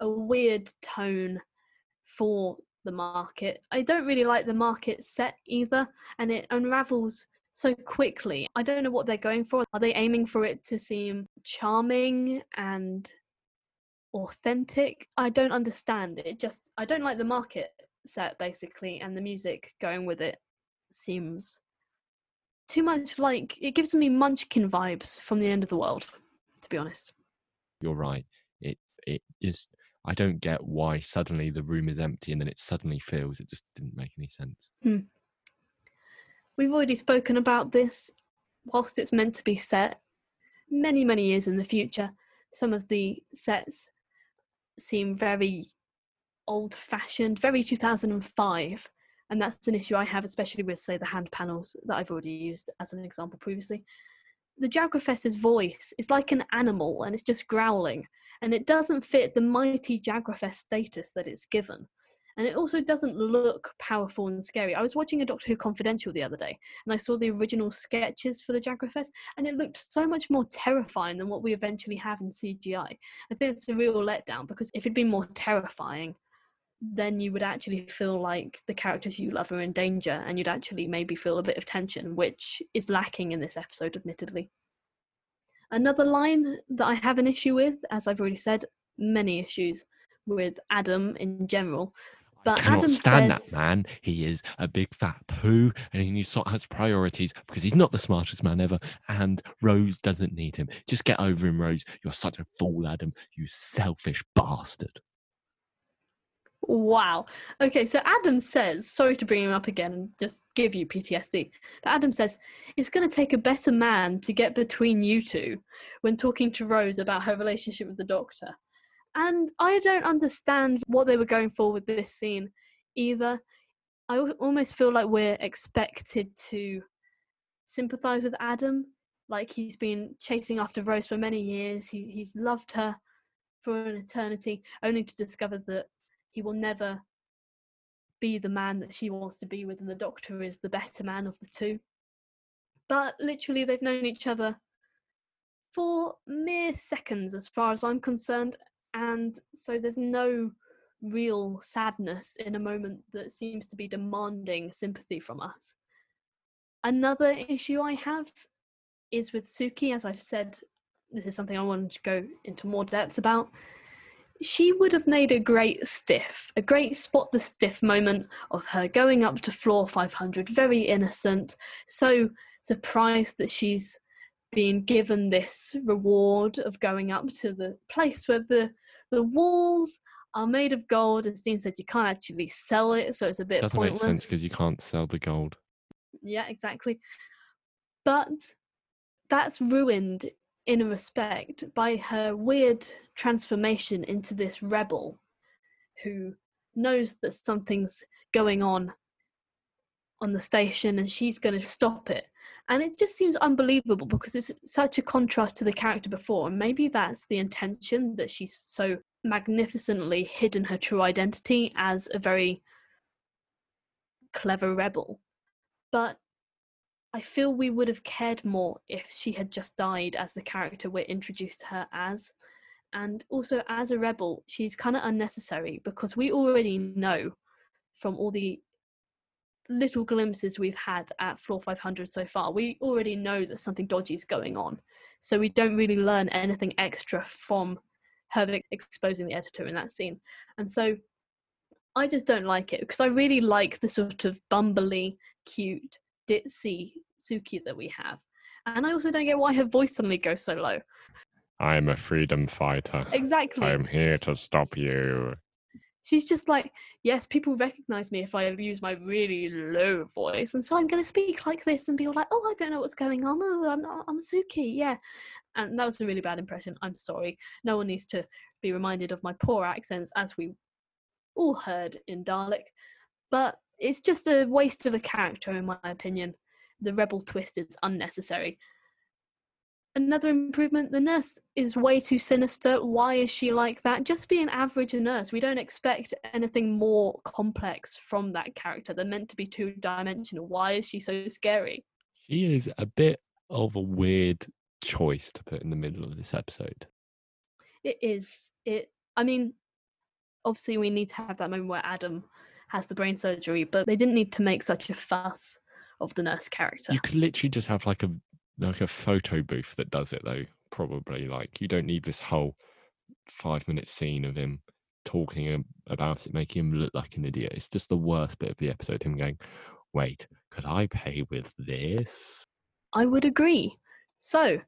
a weird tone for the market. I don't really like the market set either, and it unravels so quickly. I don't know what they're going for. Are they aiming for it to seem charming and authentic? I don't understand. It just, I don't like the market set basically, and the music going with it seems too much like it gives me Munchkin vibes from the end of the world, to be honest. You're right. It it just. I don't get why suddenly the room is empty and then it suddenly fills. It just didn't make any sense. Hmm. We've already spoken about this. Whilst it's meant to be set many, many years in the future, some of the sets seem very old fashioned, very 2005. And that's an issue I have, especially with, say, the hand panels that I've already used as an example previously. The Jagrafess's voice is like an animal and it's just growling, and it doesn't fit the mighty Jagrafess status that it's given and it also doesn't look powerful and scary. I was watching a Doctor Who Confidential the other day, and I saw the original sketches for the Jagrafess, and it looked so much more terrifying than what we eventually have in CGI. I think it's a real letdown because if it'd been more terrifying, then you would actually feel like the characters you love are in danger, and you'd actually maybe feel a bit of tension, which is lacking in this episode, admittedly. Another line that I have an issue with, as I've already said, many issues with Adam in general, but I cannot Adam stand says, that man. He is a big fat poo, and he sort of has priorities because he's not the smartest man ever. And Rose doesn't need him. Just get over him, Rose. You're such a fool, Adam. You selfish bastard. Wow. Okay, so Adam says, sorry to bring him up again and just give you PTSD, but Adam says, it's going to take a better man to get between you two when talking to Rose about her relationship with the doctor. And I don't understand what they were going for with this scene either. I almost feel like we're expected to sympathize with Adam, like he's been chasing after Rose for many years. He, he's loved her for an eternity, only to discover that he will never be the man that she wants to be with, and the doctor is the better man of the two. But literally, they've known each other for mere seconds, as far as I'm concerned, and so there's no real sadness in a moment that seems to be demanding sympathy from us. Another issue I have is with Suki, as I've said, this is something I wanted to go into more depth about. She would have made a great stiff, a great spot the stiff moment of her going up to floor 500, very innocent, so surprised that she's been given this reward of going up to the place where the the walls are made of gold. And Steen said you can't actually sell it, so it's a bit Doesn't pointless. make sense because you can't sell the gold. Yeah, exactly. But that's ruined in a respect by her weird transformation into this rebel who knows that something's going on on the station and she's going to stop it. And it just seems unbelievable because it's such a contrast to the character before. And maybe that's the intention that she's so magnificently hidden her true identity as a very clever rebel. But I feel we would have cared more if she had just died as the character we're introduced to her as. And also, as a rebel, she's kind of unnecessary because we already know from all the little glimpses we've had at floor 500 so far, we already know that something dodgy is going on. So we don't really learn anything extra from her exposing the editor in that scene. And so I just don't like it because I really like the sort of bumbly, cute, ditzy Suki that we have. And I also don't get why her voice suddenly goes so low. I'm a freedom fighter. Exactly. I'm here to stop you. She's just like, yes, people recognize me if I use my really low voice, and so I'm going to speak like this and be all like, oh, I don't know what's going on. Oh, I'm I'm Suki, yeah. And that was a really bad impression. I'm sorry. No one needs to be reminded of my poor accents, as we all heard in Dalek. But it's just a waste of a character, in my opinion. The rebel twist is unnecessary. Another improvement the nurse is way too sinister. Why is she like that? Just be an average nurse. We don't expect anything more complex from that character. They're meant to be two dimensional. Why is she so scary? She is a bit of a weird choice to put in the middle of this episode. It is. It. I mean, obviously, we need to have that moment where Adam has the brain surgery, but they didn't need to make such a fuss of the nurse character. You could literally just have like a like a photo booth that does it though. Probably like you don't need this whole five minute scene of him talking about it, making him look like an idiot. It's just the worst bit of the episode. Him going, "Wait, could I pay with this?" I would agree. So,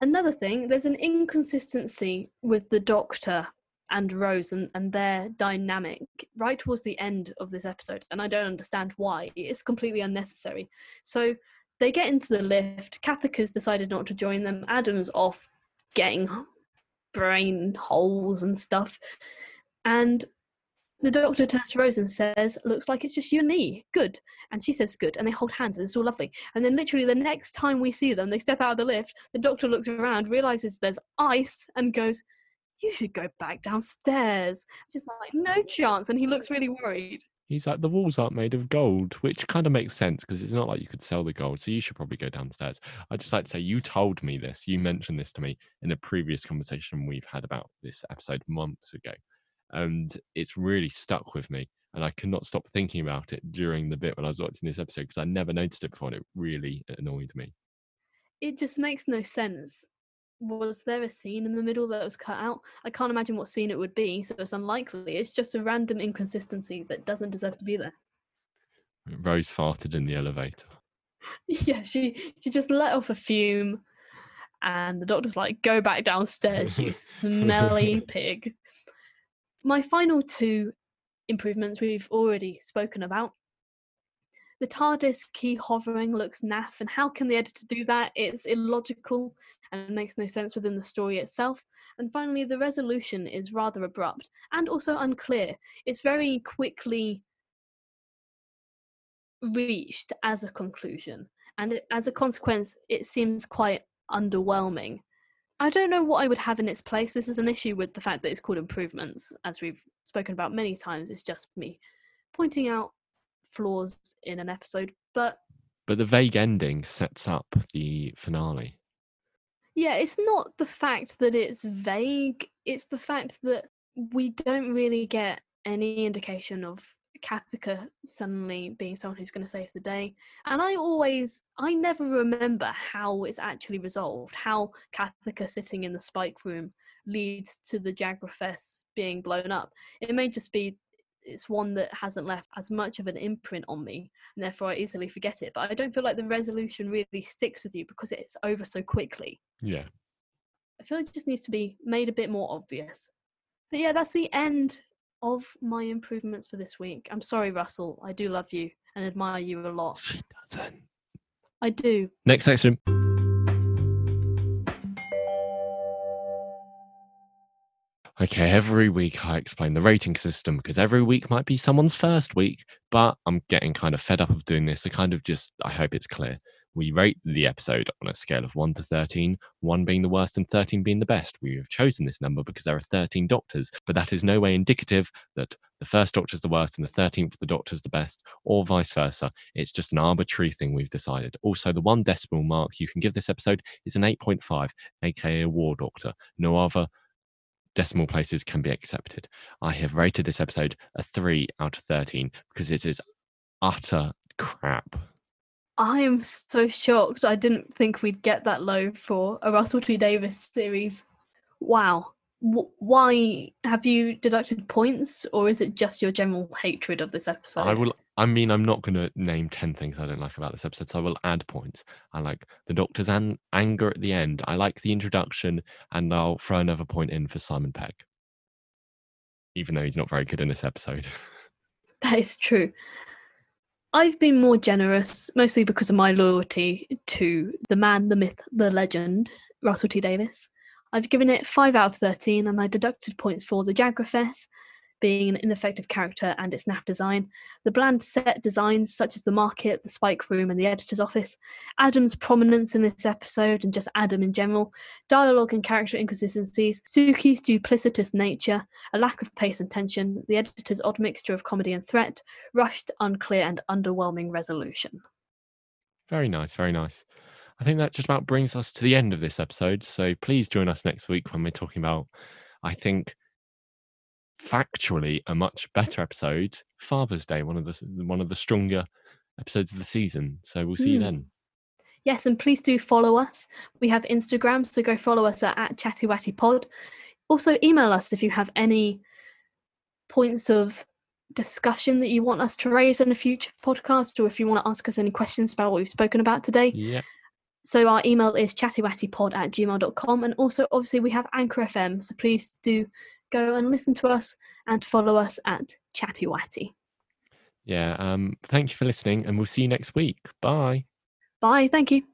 another thing, there's an inconsistency with the Doctor and Rose and, and their dynamic right towards the end of this episode, and I don't understand why. It's completely unnecessary. So they get into the lift. Catherine's decided not to join them. Adam's off getting brain holes and stuff. And the doctor turns to Rose and says, Looks like it's just you and me. Good. And she says, Good. And they hold hands, and it's all lovely. And then, literally, the next time we see them, they step out of the lift. The doctor looks around, realizes there's ice, and goes, You should go back downstairs. Just like, No chance. And he looks really worried. He's like, The walls aren't made of gold, which kind of makes sense because it's not like you could sell the gold. So you should probably go downstairs. I just like to say, You told me this. You mentioned this to me in a previous conversation we've had about this episode months ago and it's really stuck with me and i could not stop thinking about it during the bit when i was watching this episode because i never noticed it before and it really annoyed me It just makes no sense. Was there a scene in the middle that was cut out? I can't imagine what scene it would be, so it's unlikely. It's just a random inconsistency that doesn't deserve to be there. rose farted in the elevator Yeah, she she just let off a fume, and the doctor's like, "Go back downstairs, you smelly pig." My final two improvements we've already spoken about. The TARDIS key hovering looks naff, and how can the editor do that? It's illogical and makes no sense within the story itself. And finally, the resolution is rather abrupt and also unclear. It's very quickly reached as a conclusion, and it, as a consequence, it seems quite underwhelming. I don't know what I would have in its place. This is an issue with the fact that it's called improvements, as we've spoken about many times. It's just me pointing out flaws in an episode. But but the vague ending sets up the finale yeah, it's not the fact that it's vague, it's the fact that we don't really get any indication of Cathica suddenly being someone who's going to save the day. And I always, I never remember how it's actually resolved, how Cathica sitting in the spike room leads to the Jagrafess being blown up. It may just be it's one that hasn't left as much of an imprint on me and therefore I easily forget it. But I don't feel like the resolution really sticks with you because it's over so quickly. Yeah. I feel it just needs to be made a bit more obvious. But yeah, that's the end of my improvements for this week. I'm sorry, Russell. I do love you and admire you a lot. She doesn't. I do. Next section. Okay, every week I explain the rating system because every week might be someone's first week, but I'm getting kind of fed up of doing this. I kind of just, I hope it's clear. We rate the episode on a scale of 1 to 13, 1 being the worst and 13 being the best. We have chosen this number because there are 13 doctors, but that is no way indicative that the first doctor is the worst and the 13th the doctor is the best, or vice versa. It's just an arbitrary thing we've decided. Also, the one decimal mark you can give this episode is an 8.5, aka a war doctor. No other decimal places can be accepted. I have rated this episode a 3 out of 13 because it is utter crap. I am so shocked. I didn't think we'd get that low for a Russell T Davies series. Wow. Why have you deducted points, or is it just your general hatred of this episode? I will. I mean, I'm not going to name ten things I don't like about this episode, so I will add points. I like the Doctor's an- anger at the end. I like the introduction, and I'll throw another point in for Simon Pegg, even though he's not very good in this episode. That is true. I've been more generous, mostly because of my loyalty to the man, the myth, the legend, Russell T Davies. I've given it 5 out of 13 and I deducted points for the Jagrafess being an ineffective character and its NAF design, the bland set designs such as the market, the spike room, and the editor's office, Adam's prominence in this episode and just Adam in general, dialogue and character inconsistencies, Suki's duplicitous nature, a lack of pace and tension, the editor's odd mixture of comedy and threat, rushed, unclear, and underwhelming resolution. Very nice, very nice. I think that just about brings us to the end of this episode. So please join us next week when we're talking about, I think, factually a much better episode, Father's Day, one of the one of the stronger episodes of the season. So we'll see you Hmm. then. Yes, and please do follow us. We have Instagram, so go follow us at, at ChattyWattyPod. Also, email us if you have any points of discussion that you want us to raise in a future podcast, or if you want to ask us any questions about what we've spoken about today. Yeah. So our email is chattywattypod at gmail.com. And also, obviously, we have Anchor FM, so please do go and listen to us and follow us at chattywatty. Yeah. Um, thank you for listening, and we'll see you next week. Bye. Bye. Thank you.